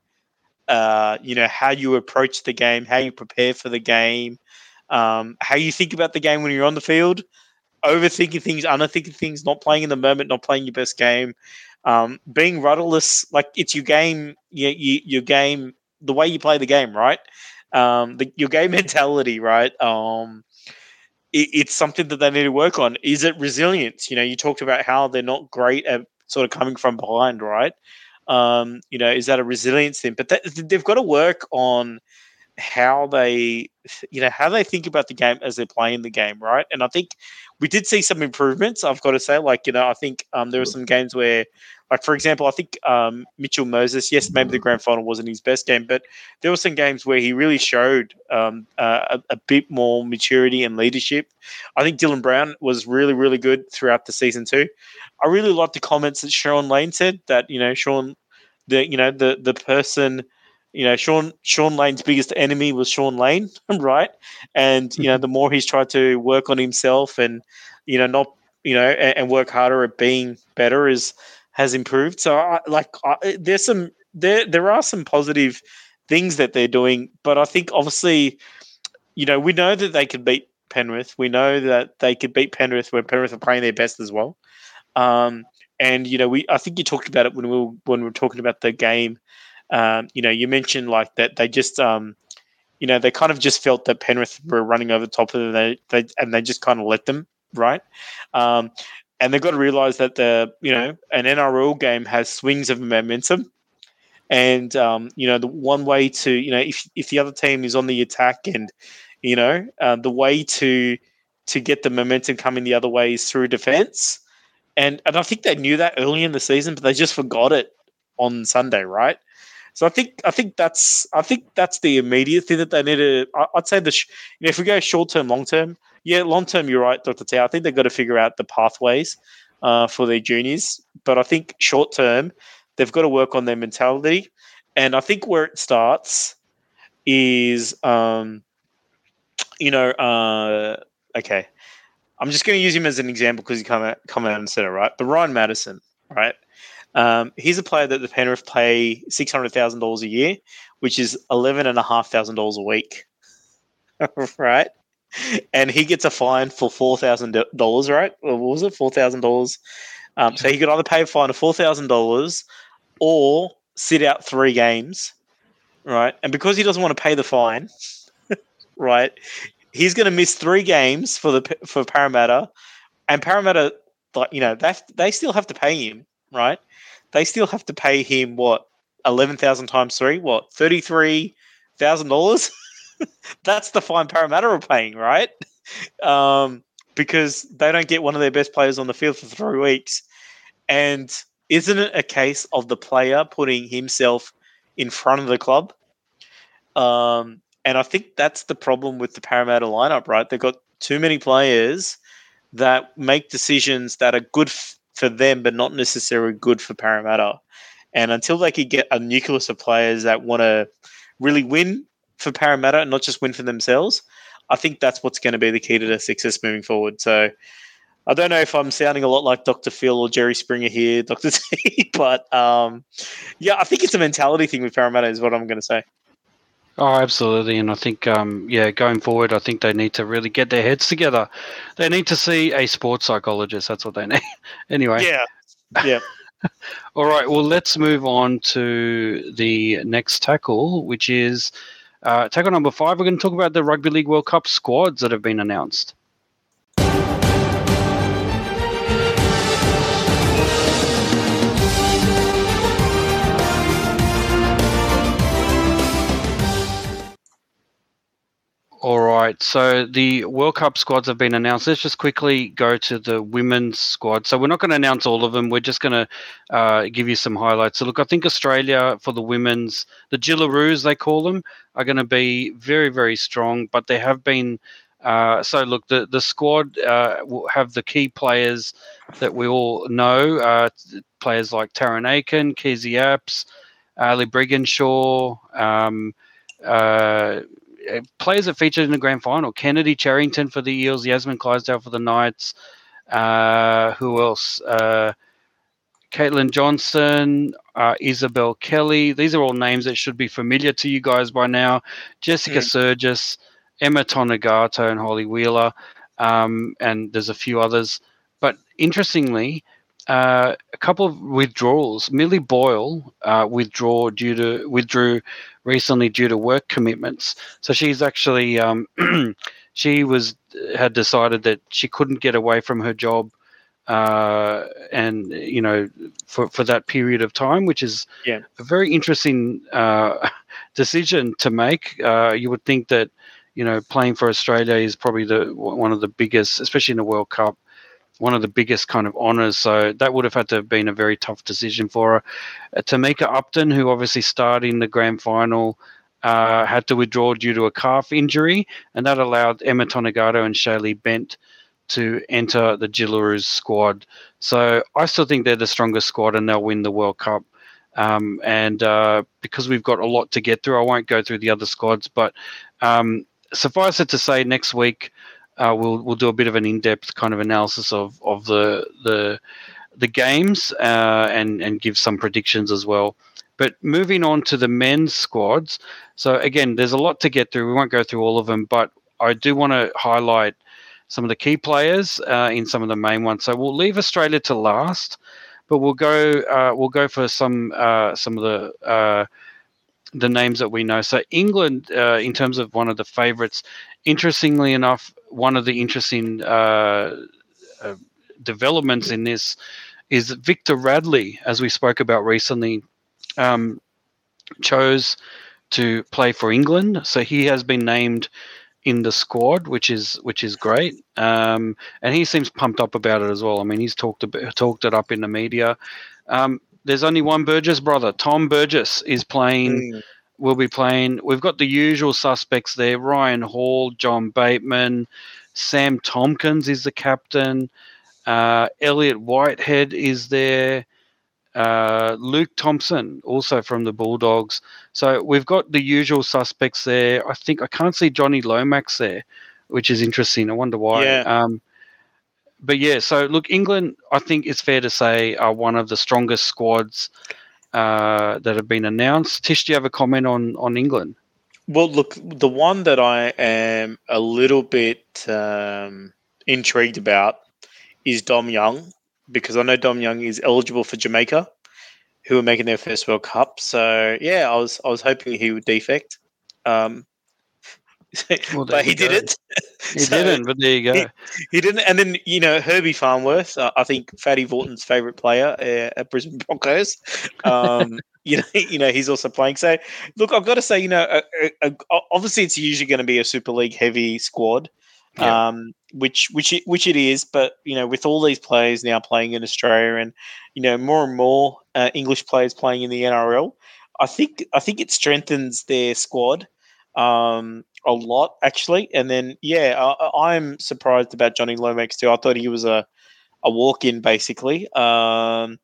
Uh, you know how you approach the game, how you prepare for the game, um, how you think about the game when you're on the field, overthinking things, underthinking things, not playing in the moment, not playing your best game, um, being rudderless. Like it's your game, you, you, your game, the way you play the game, right? Um, the, your game [LAUGHS] mentality, right? Um, it, it's something that they need to work on. Is it resilience? You know, you talked about how they're not great at sort of coming from behind, right? Um, you know, is that a resilience thing? But that, they've got to work on how they, you know, how they think about the game as they're playing the game, right? And I think we did see some improvements. I've got to say, like, you know, I think um, there were some games where like for example, I think um, Mitchell Moses. Yes, maybe the grand final wasn't his best game, but there were some games where he really showed um, uh, a, a, bit more maturity and leadership. I think Dylan Brown was really, really good throughout the season too. I really liked the comments that Shaun Lane said that you know sean the you know the the person you know, Sean Shaun Lane's biggest enemy was Shaun Lane, [LAUGHS] right? And you know, the more he's tried to work on himself and you know not you know and, and work harder at being better is has improved. So, I, like, I, there's some there there are some positive things that they're doing, but I think obviously, you know, we know that they could beat Penrith. We know that they could beat Penrith when Penrith are playing their best as well. Um, and you know, we I think you talked about it when we were, when we were talking about the game. Um, you know, you mentioned like that they just um, you know, they kind of just felt that Penrith were running over the top of them, they, they and they just kind of let them right. Um, and they've got to realize that the you know an NRL game has swings of momentum, and um, you know the one way to you know if if the other team is on the attack and you know uh, the way to to get the momentum coming the other way is through defense, and and I think they knew that early in the season, but they just forgot it on Sunday, right? So I think I think that's I think that's the immediate thing that they need to. I'd say the you know, if we go short term, long term, yeah, long term, you're right, Dr. T. I think they've got to figure out the pathways uh, for their juniors. But I think short term, they've got to work on their mentality. And I think where it starts is, um, you know, uh, okay, I'm just going to use him as an example because he come out, come out and said it right. But Ryan Matterson, right? Um, he's a player that the Penrith pay six hundred thousand dollars a year, which is eleven and a half thousand dollars a week. [LAUGHS] right? and he gets a fine for four thousand dollars, right? What was it, four thousand um, dollars? So he could either pay a fine of four thousand dollars or sit out three games, right? And because he doesn't want to pay the fine, [LAUGHS] right, he's going to miss three games for the for Parramatta, and Parramatta, like you know, they they still have to pay him, right? They still have to pay him what eleven thousand times three, what thirty three thousand dollars. [LAUGHS] That's the fine Parramatta are paying, right? Um, because they don't get one of their best players on the field for three weeks. And isn't it a case of the player putting himself in front of the club? Um, and I think that's the problem with the Parramatta lineup, right? They've got too many players that make decisions that are good for them, but not necessarily good for Parramatta. And until they could get a nucleus of players that want to really win for Parramatta and not just win for themselves, I think that's what's going to be the key to their success moving forward. So I don't know if I'm sounding a lot like Dr. Phil or Jerry Springer here, [LAUGHS] Dr. T, but um, yeah, I think it's a mentality thing with Parramatta, is what I'm going to say. Oh, absolutely. And I think, um, yeah, going forward, I think they need to really get their heads together. They need to see a sports psychologist. That's what they need. [LAUGHS] anyway. Yeah. Yeah. [LAUGHS] All right. Well, let's move on to the next tackle, which is uh, tackle number five. We're going to talk about the Rugby League World Cup squads that have been announced. All right. So the World Cup squads have been announced. Let's just quickly go to the women's squad. So we're not going to announce all of them. We're just going to uh, give you some highlights. So look, I think Australia for the women's, the Jillaroos they call them, are going to be very very strong. But they have been. Uh, so look, the the squad uh, will have the key players that we all know. Uh, players like Tarryn Aiken, Kezie Apps, Ali Brigginshaw. Um, uh, players that featured in the grand final. Kennedy Cherrington for the Eels, Yasmin Clydsdale for the Knights. Uh, who else? Uh, Caitlin Johnson, uh, Isabel Kelly. These are all names that should be familiar to you guys by now. Jessica mm. Sergis, Emma Tonegato, and Holly Wheeler. Um, and there's a few others. But interestingly, uh, a couple of withdrawals. Millie Boyle uh, withdraw due to withdrew recently due to work commitments. So she's actually um, [CLEARS THROAT] she was had decided that she couldn't get away from her job, uh, and you know for for that period of time, which is yeah. a very interesting uh, [LAUGHS] decision to make. Uh, you would think that you know playing for Australia is probably the one of the biggest, especially in the World Cup one of the biggest kind of honours. So that would have had to have been a very tough decision for her. Uh, Tamika Upton, who obviously starred in the grand final, uh, had to withdraw due to a calf injury, and that allowed Emma Tonegato and Shaylee Bent to enter the Jillaroos squad. So I still think they're the strongest squad, and they'll win the World Cup. Um, and uh, because we've got a lot to get through, I won't go through the other squads, but um, suffice it to say, next week uh, we'll we'll do a bit of an in-depth kind of analysis of of the the the games uh, and and give some predictions as well. But moving on to the men's squads, so again, there's a lot to get through. We won't go through all of them, but I do want to highlight some of the key players uh, in some of the main ones. So we'll leave Australia to last, but we'll go uh, we'll go for some uh, some of the uh, the names that we know. So England, uh, in terms of one of the favourites, interestingly enough, one of the interesting uh, uh, developments in this is Victor Radley, as we spoke about recently, um, chose to play for England. So he has been named in the squad, which is which is great. Um, and he seems pumped up about it as well. I mean, he's talked about, talked it up in the media. Um, there's only one Burgess brother. Tom Burgess is playing. Mm. Will be playing. We've got the usual suspects there: Ryan Hall, John Bateman, Sam Tomkins is the captain. Uh, Elliot Whitehead is there. Uh, Luke Thompson, also from the Bulldogs. So we've got the usual suspects there. I think I can't see Jonny Lomax there, which is interesting. I wonder why. Yeah. Um, but yeah, so look, England, I think it's fair to say, are one of the strongest squads uh, that have been announced. Tish, do you have a comment on on England? Well, look, the one that I am a little bit um, intrigued about is Dom Young because I know Dom Young is eligible for Jamaica, who are making their first World Cup. So yeah, I was I was hoping he would defect. Um, [LAUGHS] Well, but he didn't. [LAUGHS] He So, didn't, but there you go. he- He didn't. And then you know Herbie Farnworth, uh, I think Fatty Vautin's favorite player uh, at Brisbane [LAUGHS] Broncos. Um, you know, you know he's also playing. So look, I've got to say, you know, uh, uh, uh, obviously it's usually going to be a Super League heavy squad. Yeah. Um, which which it, which it is, but you know, with all these players now playing in Australia, and you know, more and more uh, English players playing in the NRL, I think I think it strengthens their squad um, a lot actually. And then yeah, I, I'm surprised about Jonny Lomax too. I thought he was a a walk in basically. Um,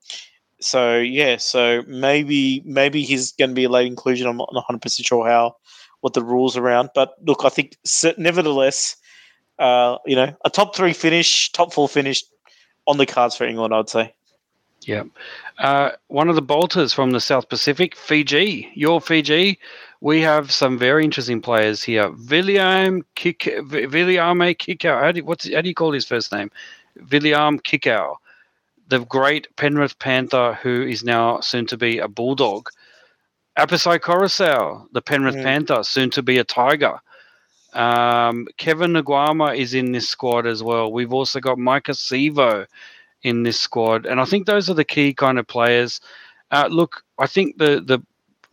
so yeah, so maybe maybe he's going to be a late inclusion. I'm not 100 percent sure how what the rules around, but look, I think nevertheless, uh, you know, a top three finish, top four finish on the cards for England. I'd say. Yeah. Uh, one of the bolters from the South Pacific, Fiji. Your Fiji. We have some very interesting players here. William Kik Viliame Kikau. How do you, what's how do you call his first name? William Kikau, the great Penrith Panther who is now soon to be a Bulldog. Apisai Koroisau, the Penrith Mm. Panther, soon to be a Tiger. Um, Kevin Naiqama is in this squad as well. We've also got Maika Sivo in this squad, and I think those are the key kind of players. Uh, look, I think the the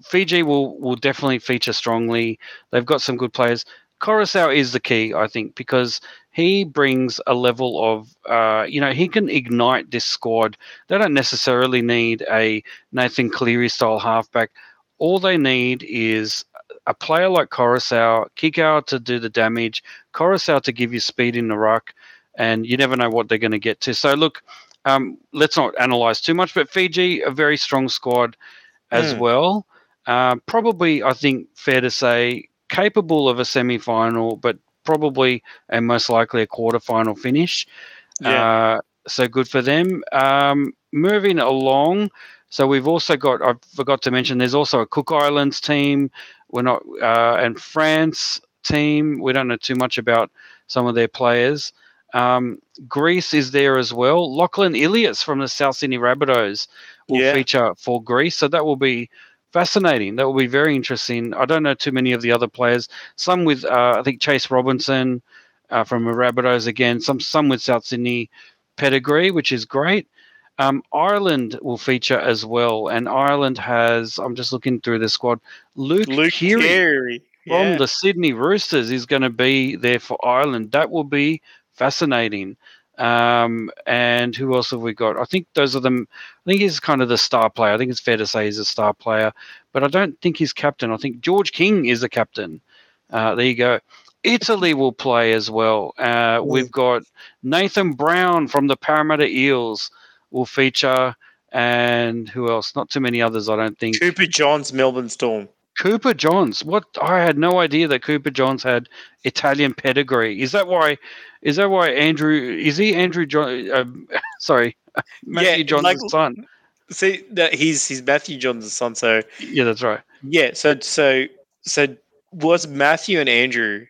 Fiji will will definitely feature strongly. They've got some good players. Koroisau is the key, I think, because he brings a level of, uh, you know, he can ignite this squad. They don't necessarily need a Nathan Cleary style halfback. All they need is a player like Koroisau, kick out to do the damage, Koroisau to give you speed in the ruck, and you never know what they're going to get to. So look, um, let's not analyze too much, but Fiji a very strong squad as Mm. well. Uh, probably, I think, fair to say, capable of a semi-final, but probably and most likely a quarter-final finish. Uh, so good for them. Um, moving along, so we've also got. I forgot to mention. There's also a Cook Islands team. We're not uh, and France team. We don't know too much about some of their players. Um, Greece is there as well. Lachlan Ilias from the South Sydney Rabbitohs will Yeah. feature for Greece, so that will be fascinating. That will be very interesting. I don't know too many of the other players. Some with uh, I think Chase Robinson uh, from Rabbitohs again. Some some with South Sydney pedigree, which is great. Um, Ireland will feature as well, and Ireland has. I'm just looking through the squad. Luke, Luke Keary from Yeah. the Sydney Roosters is going to be there for Ireland. That will be fascinating. Um, and who else have we got? I think those are them. I think he's kind of the star player. I think it's fair to say he's a star player, but I don't think he's captain. I think George King is the captain. Uh, there you go. Italy will play as well. Uh, we've got Nathan Brown from the Parramatta Eels will feature, and who else? Not too many others, I don't think. Cooper Johns, Melbourne Storm. Cooper Johns. What I had no idea that Cooper Johns had Italian pedigree. Is that why? Is that why Andrew? Is he Andrew John? Um, [LAUGHS] sorry, Matthew Yeah, Johns' like- son. See, that he's he's Matthew Johns' son. So Yeah, that's right. yeah, so so so was Matthew and Andrew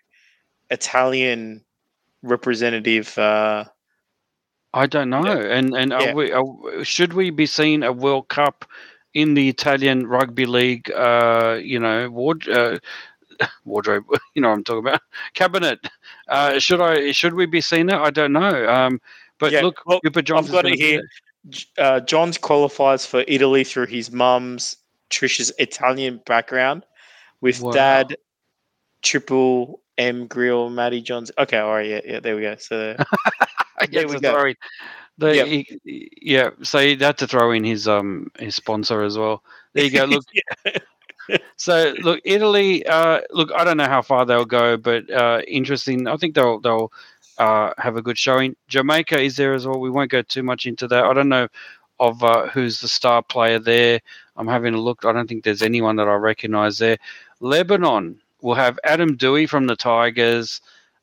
Italian representative? Uh, I don't know. And and Yeah. are we, are, should we be seeing a World Cup in the Italian rugby league? Uh, you know, ward, uh, [LAUGHS] wardrobe. [LAUGHS] You know what I'm talking about. [LAUGHS] Cabinet. Uh, should I? Should we be seeing that? I don't know. Um, but Yeah, look, well, Johns. got is it here. uh, Johns qualifies for Italy through his mum's Trish's Italian background, with Wow. dad Triple M Grill Matty Johns. Okay, all right, yeah, yeah, there we go. So Yeah, There we to go. in- the- Yep. he- yeah, so he had to throw in his um his sponsor as well. There you go. Look, [LAUGHS] [LAUGHS] so look, Italy. Uh, look, I don't know how far they'll go, but uh, interesting. I think they'll they'll uh, have a good showing. Jamaica is there as well. We won't go too much into that. I don't know of uh, who's the star player there. I'm having a look. I don't think there's anyone that I recognise there. Lebanon will have Adam Doueihi from the Tigers.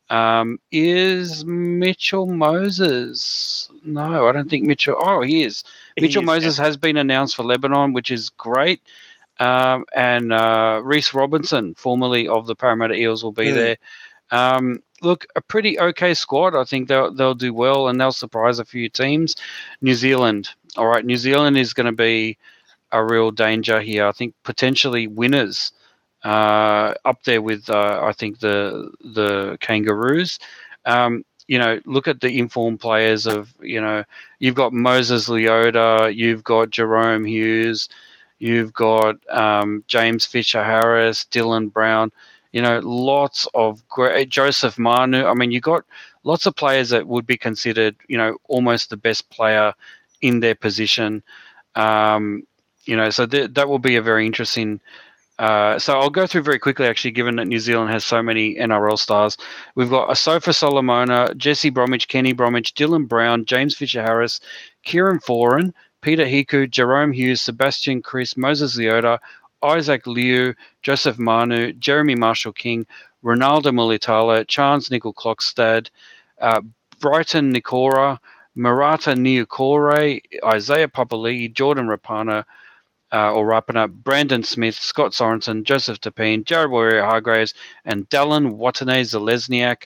Um, is Mitchell Moses? No, I don't think Mitchell. Oh, he is. Mitchell He is, Moses has been announced for Lebanon, which is great. Um, and uh, Reece Robinson, formerly of the Parramatta Eels, will be Hmm. there. Um, look, a pretty okay squad. I think they'll they'll do well and they'll surprise a few teams. New Zealand, all right. New Zealand is going to be a real danger here. I think potentially winners uh, up there with uh, I think the the Kangaroos. Um, you know, look at the informed players of you know you've got Moses Leota, you've got Jahrome Hughes, you've got um, James Fisher Harris, Dylan Brown. You know, lots of great Joseph Manu. I mean, you got lots of players that would be considered, you know, almost the best player in their position. Um, you know, so th- that will be a very interesting uh, so I'll go through very quickly, actually, given that New Zealand has so many NRL stars. We've got Asofa Solomona, Jesse Bromwich, Kenny Bromwich, Dylan Brown, James Fisher Harris, Kieran Foran, Peter Hiku, Jahrome Hughes, Sebastian Kris, Moses Leota, Isaac Liu, Joseph Manu, Jeremy Marshall King, Ronaldo Mulitalo, Charnze Nicoll-Klokstad, uh, Briton Nikora, Marata Niukore, Isaiah Papali'i, Jordan Rapana, uh, or Rapana, Brandon Smith, Scott Sorensen, Joseph Tapine, Jared Waerea-Hargreaves, and Dallin Watene Zelezniak.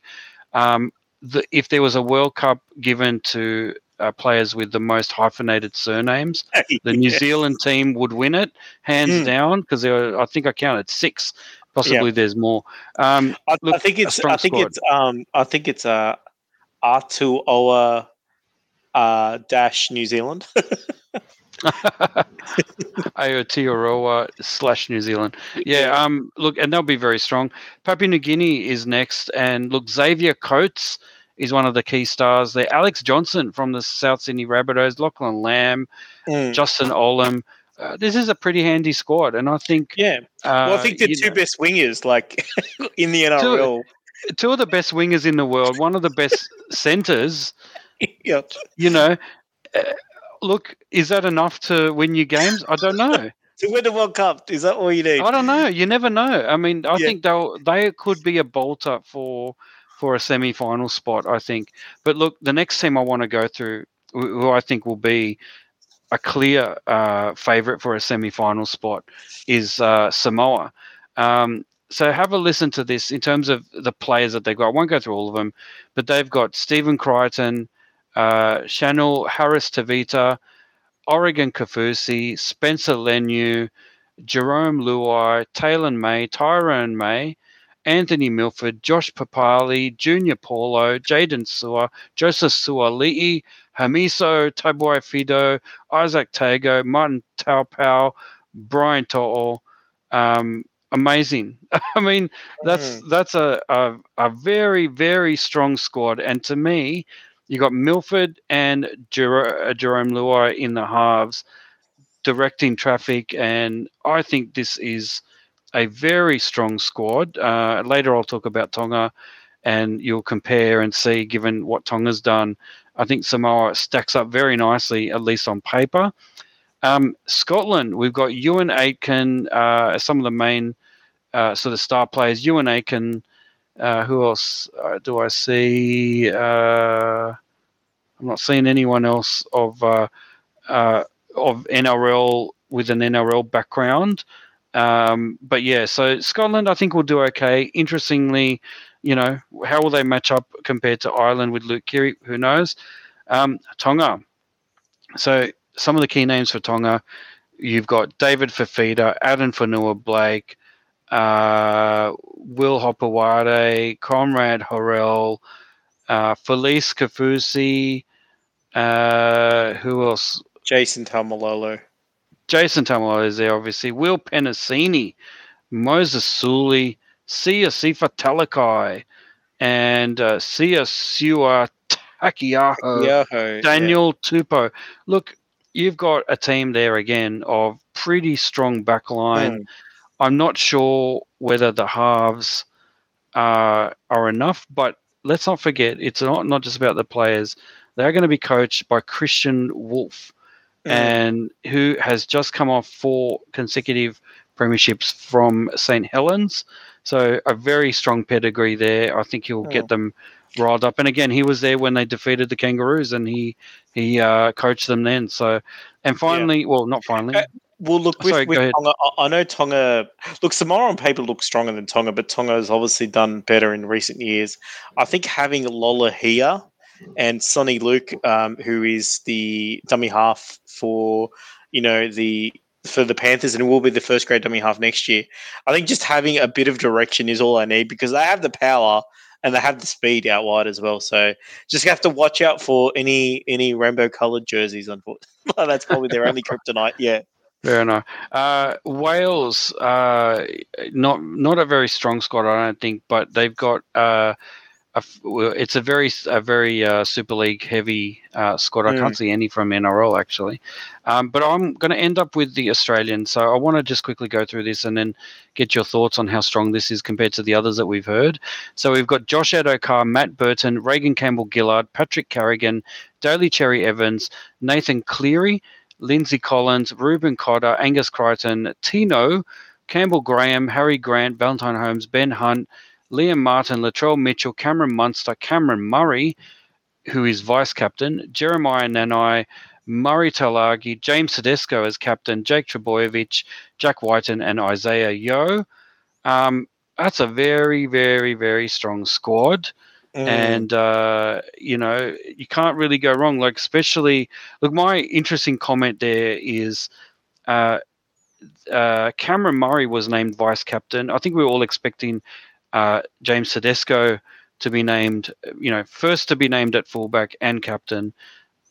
Um, the, if there was a World Cup given to uh, players with the most hyphenated surnames, [LAUGHS] the New Zealand team would win it hands mm. down because I think I counted six. Possibly yeah. there's more. Um, I, look, I, think it's. I think squad. it's. Um, I think it's. Uh, Oa uh, dash New Zealand. [LAUGHS] Aotearoa slash New Zealand. Yeah, um, look, and they'll be very strong. Papua New Guinea is next, and look, Xavier Coates is one of the key stars there. Alex Johnston from the South Sydney Rabbitohs, Lachlan Lam, mm. Justin Olam. Uh, this is a pretty handy squad, and I think yeah. Uh, well, I think the two know, best wingers, like [LAUGHS] in the NRL, two, two, of the best wingers in the world, one of the best centers. [LAUGHS] yep. You know, uh, look, is that enough to win you games? I don't know. [LAUGHS] to win the World Cup, is that all you need? I don't know. You never know. I mean, I yeah. think they'll they could be a bolter for for a semi-final spot. I think. But look, the next team I want to go through, who I think will be a clear uh, favorite for a semi-final spot, is uh, Samoa. Um, so have a listen to this in terms of the players that they've got. I won't go through all of them, but they've got Stephen Crichton, uh, Chanel Harris Tavita, Oregon Kaufusi, Spencer Leniu, Jarome Luai, Taylor May, Tyrone May, Anthony Milford, Josh Papalii, Junior Paulo, Jaydn Su'A, Joseph Suaalii, Hamiso, Tabuai-Fidow, Isaac Tago, Martin Taupau, Brian To'o. Um, amazing. [LAUGHS] I mean, that's mm. that's a, a, a very very strong squad, and to me, you got Milford and Jer- uh, Jarome Luai in the halves directing traffic, and I think this is a very strong squad. Uh, later, I'll talk about Tonga, and you'll compare and see, given what Tonga's done. I think Samoa stacks up very nicely, at least on paper. Um, Scotland, we've got Euan Aitken, uh, some of the main uh, sort of star players. Euan Aitken, uh, who else uh, do I see? Uh, I'm not seeing anyone else of uh, uh, of NRL with an NRL background. Um, but yeah, so Scotland, I think will do okay. Interestingly, you know, how will they match up compared to Ireland with Luke Keary? Who knows? Um, Tonga. So some of the key names for Tonga, you've got David Fifita, Addin Fonua-Blake, uh, Will Hopoate, Konrad Hurrell, uh, Felise Kaufusi, uh, who else? Jason Taumalolo. Jason Taumalolo is there, obviously. Will Penisini, Moses Suli, Siosifa Talakai, and uh, Sia Siua Taukeiaho, Daniel yeah. Tupou. Look, you've got a team there again of pretty strong backline. Mm. I'm not sure whether the halves uh, are enough, but let's not forget it's not, not just about the players. They're going to be coached by Kristian Woolf, mm. and who has just come off four consecutive premierships from St. Helens. So a very strong pedigree there. I think he'll get them riled up. And again, he was there when they defeated the Kangaroos, and he he uh, coached them then. So, and finally, yeah. well, not finally. Well, look, with, Sorry, with Tonga, I know Tonga. Look, Samoa on paper looks stronger than Tonga, but Tonga has obviously done better in recent years. I think having Lolohea and Soni Luke, um, who is the dummy half for, you know, the for the Panthers, and will be the first grade dummy half next year. I think just having a bit of direction is all I need because they have the power and they have the speed out wide as well. So just have to watch out for any any rainbow coloured jerseys. Unfortunately, [LAUGHS] that's probably their only [LAUGHS] kryptonite. Yeah. Fair enough. Uh, Wales, uh, not not a very strong squad, I don't think, but they've got uh, a, it's a very a very uh, Super League heavy uh, squad. I can't mm. see any from NRL actually, um, but I'm going to end up with the Australian. So I want to just quickly go through this and then get your thoughts on how strong this is compared to the others that we've heard. So we've got Josh Addo-Carr, Matt Burton, Reagan Campbell Gillard, Patrick Carrigan, Daly Cherry Evans, Nathan Cleary, Lindsay Collins, Reuben Cotter, Angus Crichton, Tino, Campbell Graham, Harry Grant, Valentine Holmes, Ben Hunt. Liam Martin, Latrell Mitchell, Cameron Munster, Cameron Murray, who is vice captain, Jeremiah Nanai, Murray Taulagi, James Tedesco as captain, Jake Trbojevic, Jack Wighton, and Isaiah Yeo. Um, that's a very, very, very strong squad. Mm. And uh, you know you can't really go wrong. Like especially, look, my interesting comment there is uh, uh, Cameron Murray was named vice captain. I think we were all expecting uh, James Tedesco to be named, you know, first to be named at fullback and captain.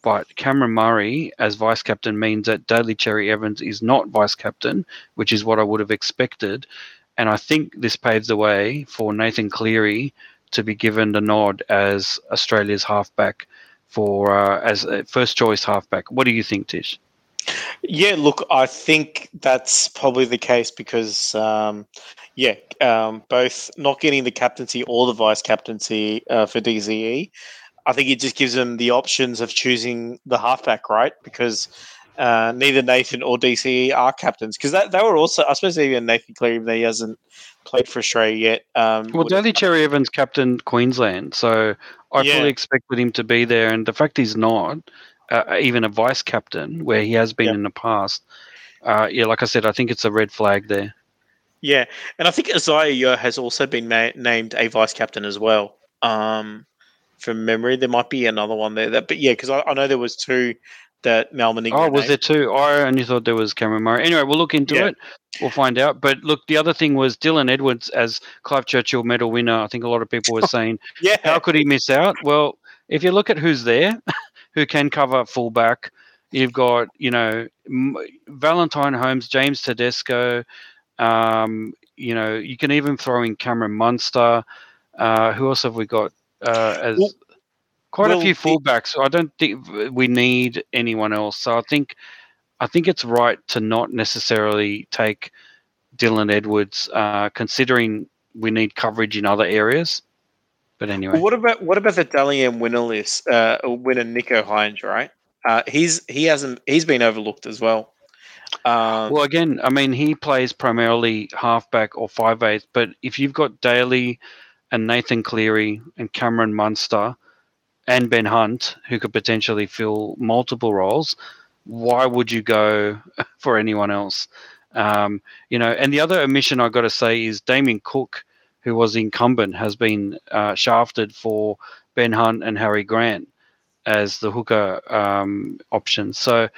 But Cameron Murray as vice captain means that Daly Cherry Evans is not vice captain, which is what I would have expected. And I think this paves the way for Nathan Cleary to be given the nod as Australia's halfback for uh, as a first choice halfback. What do you think, Tish? Yeah, look, I think that's probably the case because, um, yeah, um, both not getting the captaincy or the vice captaincy uh, for DCE, I think it just gives them the options of choosing the halfback, right? Because uh, neither Nathan or DCE are captains. Because they were also, I suppose, even Nathan Cleary, even though he hasn't played for Australia yet. Um, well, Daly Cherry Evans captained Queensland, so I yeah. fully expected him to be there. And the fact he's not, uh, even a vice captain, where he has been in the past, uh, yeah, like I said, I think it's a red flag there. Yeah, and I think Isaiah has also been ma- named a vice captain as well. Um, from memory, there might be another one there. That, but yeah, because I, I, know there was two that Mal Oh, was named. there two? I only thought there was Cameron Murray. Anyway, we'll look into yeah. it. We'll find out. But look, the other thing was Dylan Edwards as Clive Churchill medal winner. I think a lot of people were [LAUGHS] saying, yeah, how could he miss out? Well, if you look at who's there, [LAUGHS] who can cover fullback, you've got you know Valentine Holmes, James Tedesco. Um, you know, you can even throw in Cameron Munster. Uh, who else have we got uh, as well, quite well, a few fullbacks? So I don't think we need anyone else. So I think I think it's right to not necessarily take Dylan Edwards, uh, considering we need coverage in other areas. But anyway, what about what about the Dally M winner list? Uh, winner Nicho Hynes, right? Uh, he's he hasn't he's been overlooked as well. Um, well, again, I mean, he plays primarily halfback or five eighth, but if you've got Daly and Nathan Cleary and Cameron Munster and Ben Hunt, who could potentially fill multiple roles, why would you go [LAUGHS] for anyone else? Um, you know, and the other omission I got to say is Damien Cook, who was incumbent, has been uh, shafted for Ben Hunt and Harry Grant as the hooker um, options. So,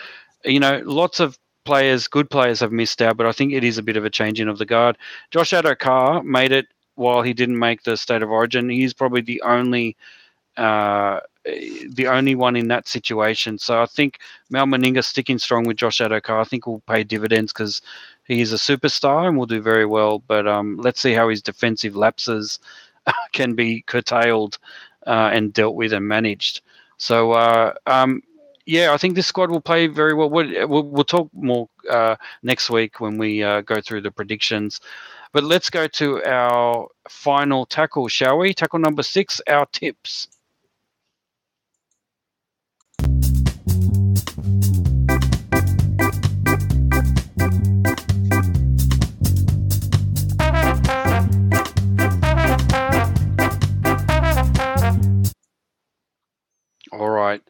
you know, lots of players, good players, have missed out, but I think it is a bit of a changing of the guard. Josh Addo-Carr made it while he didn't make the state of origin. He's probably the only. Uh, the only one in that situation. So I think Mal Meninga sticking strong with Josh Addo-Carr, I think will pay dividends because he is a superstar and will do very well. But um, let's see how his defensive lapses [LAUGHS] can be curtailed uh, and dealt with and managed. So uh, um, yeah, I think this squad will play very well. We'll, we'll, we'll talk more uh, next week when we uh, go through the predictions. But let's go to our final tackle, shall we? Tackle number six, our tips. All right.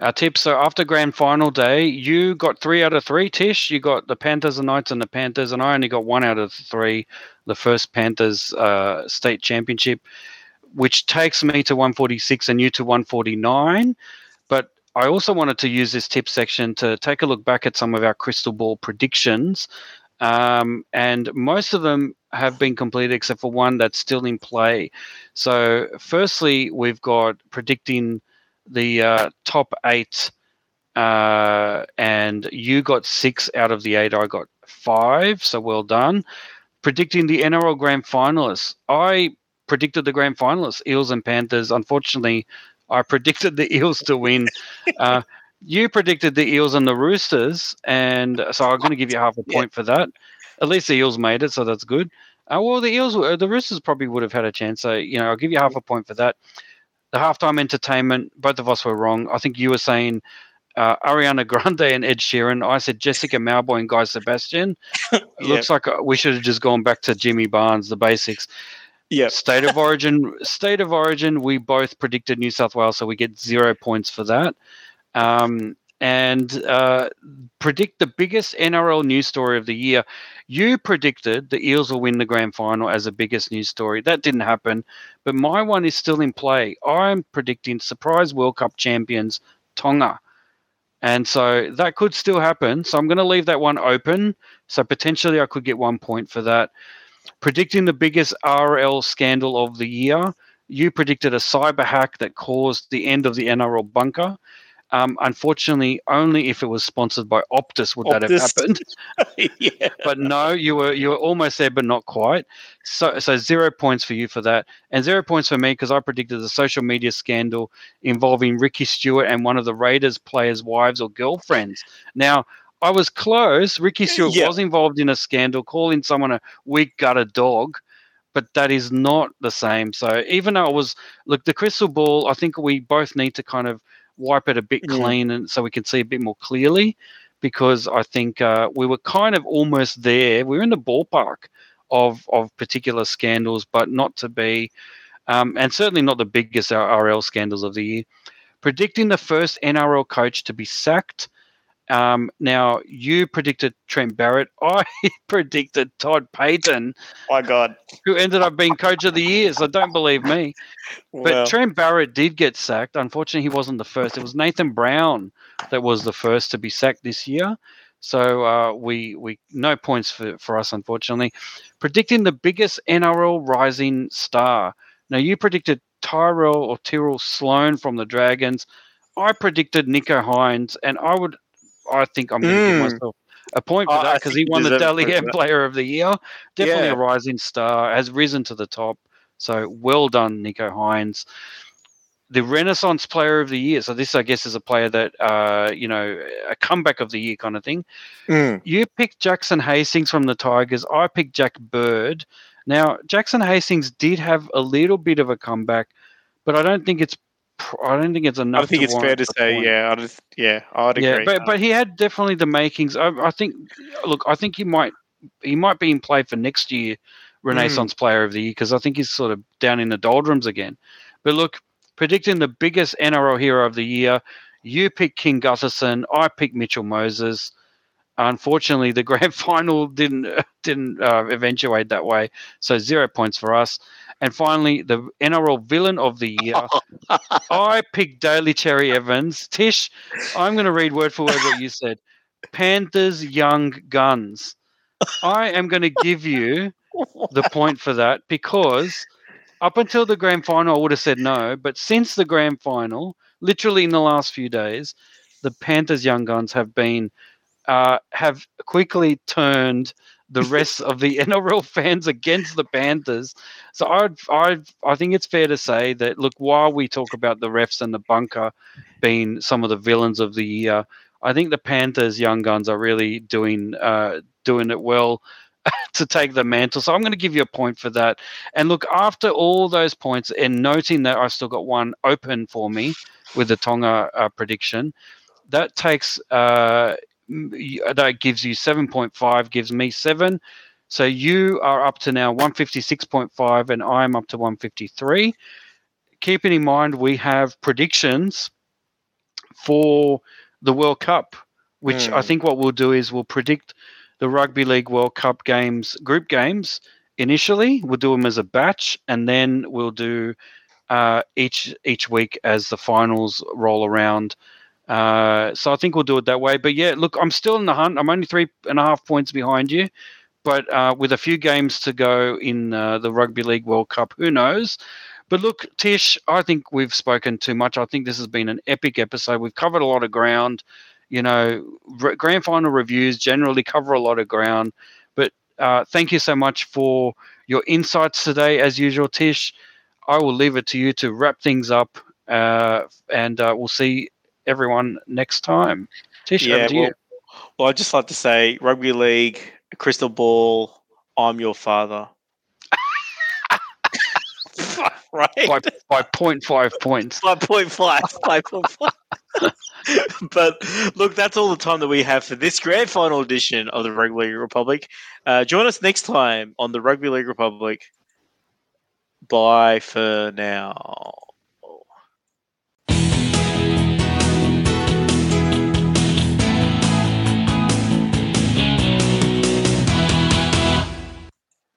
Our tips. So after grand final day, you got three out of three. Tish, you got the Panthers and Knights and the Panthers, and I only got one out of three. The first Panthers uh, state championship, which takes me to 146 and you to 149. But I also wanted to use this tip section to take a look back at some of our crystal ball predictions. Um, and most of them have been completed except for one that's still in play. So, firstly, we've got predicting the uh, top eight, uh, and you got six out of the eight. I got five, so well done. Predicting the NRL Grand Finalists, I predicted the Grand Finalists, Eels and Panthers. Unfortunately, I [LAUGHS] predicted the Eels to win. [LAUGHS] Uh, you predicted the Eels and the Roosters, and so I'm going to give you half a point yeah. for that. At least the Eels made it, so that's good. Uh, well, the Eels, uh, the Roosters probably would have had a chance. So you know, I'll give you half a point for that. The halftime entertainment, both of us were wrong. I think you were saying uh, Ariana Grande and Ed Sheeran. I said Jessica Mauboy and Guy Sebastian. [LAUGHS] yep. Looks like uh, we should have just gone back to Jimmy Barnes, the basics. Yeah. State of origin. State of origin. We both predicted New South Wales, so we get zero points for that. Um, and uh, predict the biggest NRL news story of the year. You predicted the Eels will win the grand final as the biggest news story. That didn't happen, but my one is still in play. I'm predicting surprise World Cup champions Tonga. And so that could still happen. So I'm going to leave that one open. So potentially I could get one point for that predicting the biggest RL scandal of the year. You predicted a cyber hack that caused the end of the NRL bunker. Um, unfortunately, only if it was sponsored by Optus would Optus. that have happened. [LAUGHS] [LAUGHS] yeah. But no, you were you were almost there, but not quite. So so zero points for you for that, and zero points for me because I predicted the social media scandal involving Ricky Stuart and one of the Raiders players' wives or girlfriends. Now I was close. Ricky Stuart yeah. was involved in a scandal, calling someone a weak gutted dog, but that is not the same. So even though it was look the crystal ball, I think we both need to kind of wipe it a bit clean, and so we can see a bit more clearly. Because I think uh, we were kind of almost there. We were in the ballpark of of particular scandals, but not to be, um, and certainly not the biggest RL scandals of the year. Predicting the first NRL coach to be sacked um, now you predicted Trent Barrett. [LAUGHS] I predicted Todd Payten. My God, who ended up being coach of the year. So don't believe me. Well. But Trent Barrett did get sacked. Unfortunately, he wasn't the first. It was Nathan Brown that was the first to be sacked this year. So uh, we we no points for, for us, unfortunately. Predicting the biggest NRL rising star. Now you predicted Tyrell or Tyrell Sloan from the Dragons. I predicted Nicho Hynes, and I would I think I'm going to mm. give myself a point for oh, that because he won the Dally M Player of the Year. Definitely yeah. a rising star, has risen to the top. So well done, Nicho Hynes. The Renaissance Player of the Year. So this, I guess, is a player that uh, you know a comeback of the year kind of thing. Mm. You picked Jackson Hastings from the Tigers. I picked Jack Bird. Now Jackson Hastings did have a little bit of a comeback, but I don't think it's I don't think it's enough. I think it's fair to say, point. yeah, I just, yeah, I'd yeah, agree. but but he had definitely the makings. I, I, think, look, I think he might he might be in play for next year, Renaissance mm. Player of the Year, because I think he's sort of down in the doldrums again. But look, predicting the biggest NRL hero of the year, you pick King Gutherson, I pick Mitchell Moses. Unfortunately, the [LAUGHS] grand final didn't didn't uh, eventuate that way, so zero points for us. And finally, the NRL villain of the year. [LAUGHS] I picked Daly Cherry Evans. Tish, I'm going to read word for word what you said. Panthers Young Guns. I am going to give you the [LAUGHS] point for that because up until the grand final, I would have said no. But since the grand final, literally in the last few days, the Panthers Young Guns have been uh, have quickly turned the rest of the [LAUGHS] NRL fans against the Panthers. So I I I think it's fair to say that look, while we talk about the refs and the bunker being some of the villains of the year, I think the Panthers young guns are really doing uh, doing it well. [LAUGHS] to take the mantle. So I'm going to give you a point for that. And look, after all those points, and noting that I've still got one open for me with the Tonga uh, prediction, that takes uh, that gives you 7.5, gives me 7. So you are up to now 156.5, and I'm up to 153. Keeping in mind, we have predictions for the World Cup, which mm. I hmm. think what we'll do is we'll predict the Rugby League World Cup games, group games initially. We'll do them as a batch, and then we'll do uh, each each week as the finals roll around Uh, so I think we'll do it that way. But yeah, look, I'm still in the hunt. I'm only three and a half points behind you, but uh, with a few games to go in uh, the Rugby League World Cup, who knows? But look, Tish, I think we've spoken too much. I think this has been an epic episode. We've covered a lot of ground. You know, re- grand final reviews generally cover a lot of ground. But uh, thank you so much for your insights today, as usual, Tish. I will leave it to you to wrap things up, uh, and we'll see everyone next time. Tish, Yeah, over to you. well, well, I'd just like to say, rugby league, crystal ball. I'm your father. [LAUGHS] right. By, by 0.5 points. Five. Five point five. [LAUGHS] but look, that's all the time that we have for this grand final edition of the Rugby League Republic. Uh, join us next time on the Rugby League Republic. Bye for now.